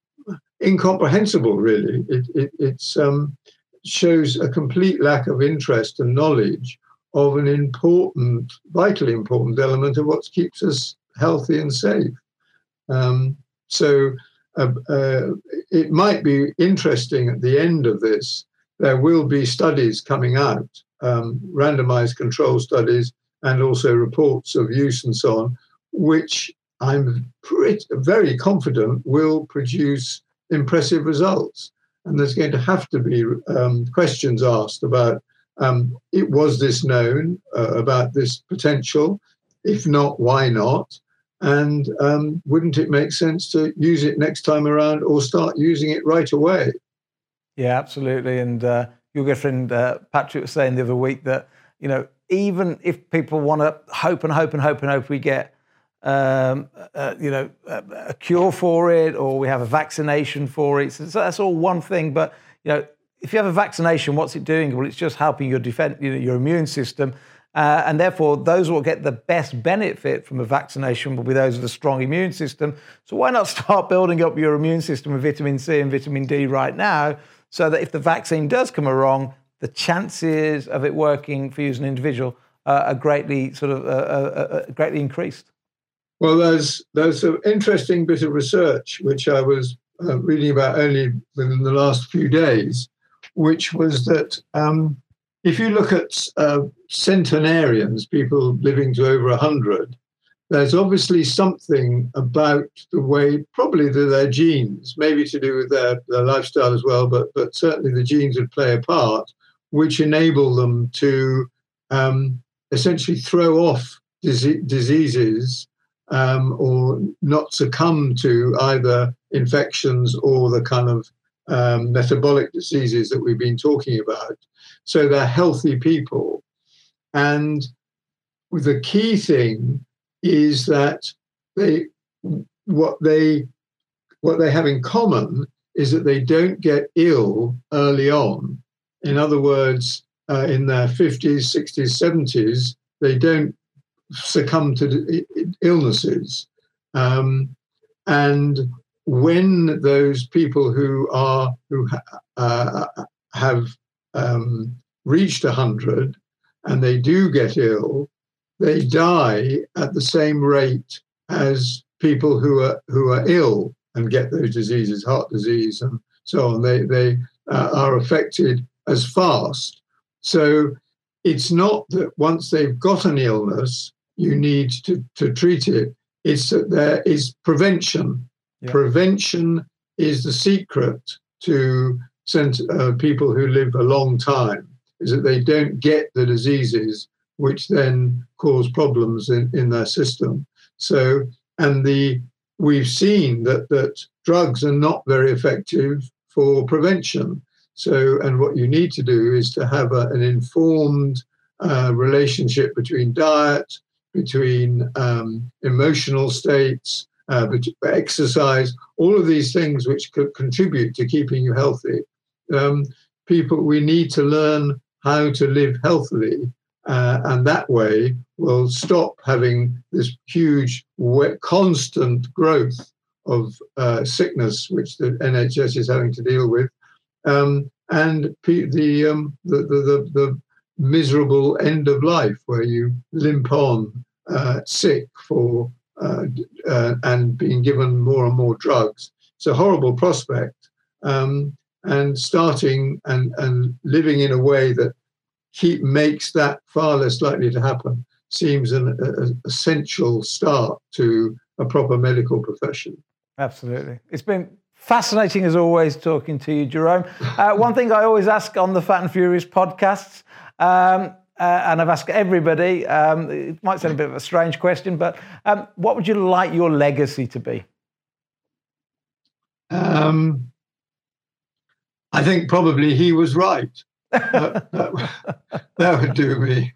Speaker 3: incomprehensible, really. It, it it's um, shows a complete lack of interest and knowledge of an important, vitally important element of what keeps us healthy and safe. Um, so uh, uh, it might be interesting at the end of this. There will be studies coming out, um, randomized control studies, and also reports of use and so on, which I'm pretty, very confident will produce impressive results and there's going to have to be um, questions asked about um, it was this known uh, about this potential if not why not and um, wouldn't it make sense to use it next time around or start using it right away
Speaker 2: yeah absolutely and uh, your good friend uh, patrick was saying the other week that you know even if people want to hope and hope and hope and hope we get um, uh, you know, a, a, cure for it, or we have a vaccination for it. So that's all one thing. But you know, if you have a vaccination, what's it doing? Well, it's just helping your defense, you know, your immune system, uh, and therefore those will get the best benefit from a vaccination will be those with a strong immune system. So why not start building up your immune system with vitamin C and vitamin D right now, so that if the vaccine does come wrong, the chances of it working for you as an individual uh, are greatly sort of uh, uh, uh greatly increased.
Speaker 3: Well, there's there's an interesting bit of research which I was uh, reading about only within the last few days, which was that um, if you look at uh, centenarians, people living to over 100, there's obviously something about the way, probably the, their genes, maybe to do with their, their lifestyle as well, but, but certainly the genes would play a part, which enable them to um, essentially throw off diseases um, or not succumb to either infections or the kind of um, metabolic diseases that we've been talking about. So they're healthy people. And the key thing is that they what they what they have in common is that they don't get ill early on. In other words, uh, in their 50s, 60s, 70s, they don't succumb to illnesses. Um, and when those people who are who uh, have um, reached 100 and they do get ill, they die at the same rate as people who are who are ill and get those diseases, heart disease and so on. They they uh, are affected as fast. So it's not that once they've got an illness, you need to, to treat it. It's that there is prevention. Yeah. Prevention is the secret to send, uh, people who live a long time, is that they don't get the diseases which then cause problems in, in their system. So, and the we've seen that that drugs are not very effective for prevention. So, and what you need to do is to have a, an informed uh, relationship between diet, between um, emotional states, uh, exercise, all of these things which could contribute to keeping you healthy. Um, people, we need to learn how to live healthily, uh, and that way we'll stop having this huge, constant growth of uh, sickness, which the NHS is having to deal with, um, and the, um, the, the, the, miserable end of life where you limp on uh, sick for uh, uh, and being given more and more drugs. It's a horrible prospect. Um, and starting and, and living in a way that keep, makes that far less likely to happen seems an a, essential start to a proper medical profession.
Speaker 2: Absolutely. It's been fascinating as always talking to you, Jerome. Uh, one thing I always ask on the Fat and Furious podcasts um, uh, and I've asked everybody, um, it might sound a bit of a strange question, but um, what would you like your legacy to be?
Speaker 3: Um, I think probably he was right. that, that, that would do me.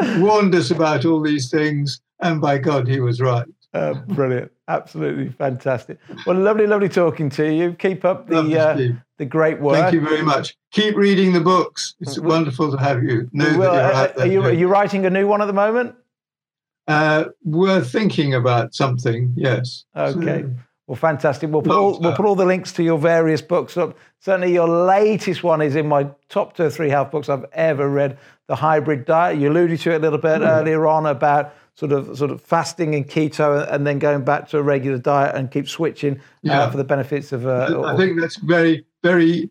Speaker 3: warned us about all these things, and by God, he was right.
Speaker 2: Uh, brilliant, absolutely fantastic. Well, lovely, lovely talking to you. Keep up the uh, the great work.
Speaker 3: Thank you very much. Keep reading the books. It's well, wonderful to have you. Know well,
Speaker 2: uh, are, you, are you writing a new one at the moment?
Speaker 3: Uh, we're thinking about something. Yes.
Speaker 2: Okay. So, well, fantastic. We'll put, all, we'll put all the links to your various books up. Certainly, your latest one is in my top two or three health books I've ever read. The hybrid diet. You alluded to it a little bit mm. earlier on about sort of sort of fasting and keto, and then going back to a regular diet and keep switching uh, yeah. uh, for the benefits of.
Speaker 3: Uh, I think that's very very.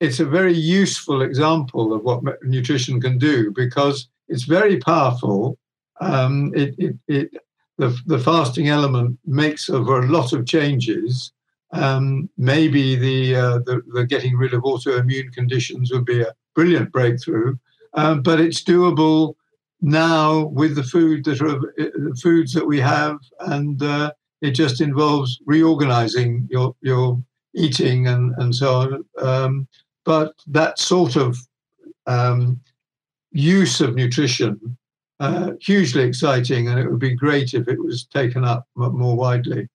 Speaker 3: It's a very useful example of what nutrition can do because it's very powerful. Um, it, it, it the, the fasting element makes over a lot of changes. Um, maybe the, uh, the, the getting rid of autoimmune conditions would be a brilliant breakthrough, um, but it's doable now with the food that are the foods that we have, and uh, it just involves reorganizing your your eating and and so on. Um, but that sort of um, use of nutrition uh, hugely exciting, and it would be great if it was taken up more widely.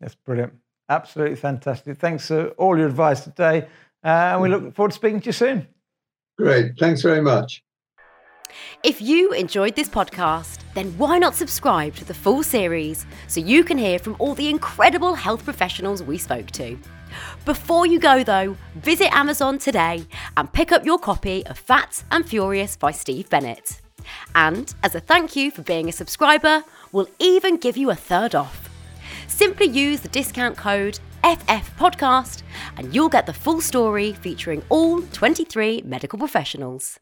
Speaker 2: That's brilliant. Absolutely fantastic. Thanks for all your advice today. Uh, and we look forward to speaking to you soon.
Speaker 3: Great. Thanks very much.
Speaker 1: If you enjoyed this podcast, then why not subscribe to the full series so you can hear from all the incredible health professionals we spoke to? Before you go, though, visit Amazon today and pick up your copy of Fat and Furious by Steve Bennett. And as a thank you for being a subscriber, we'll even give you a third off. Simply use the discount code FF Podcast and you'll get the full story featuring all 23 medical professionals.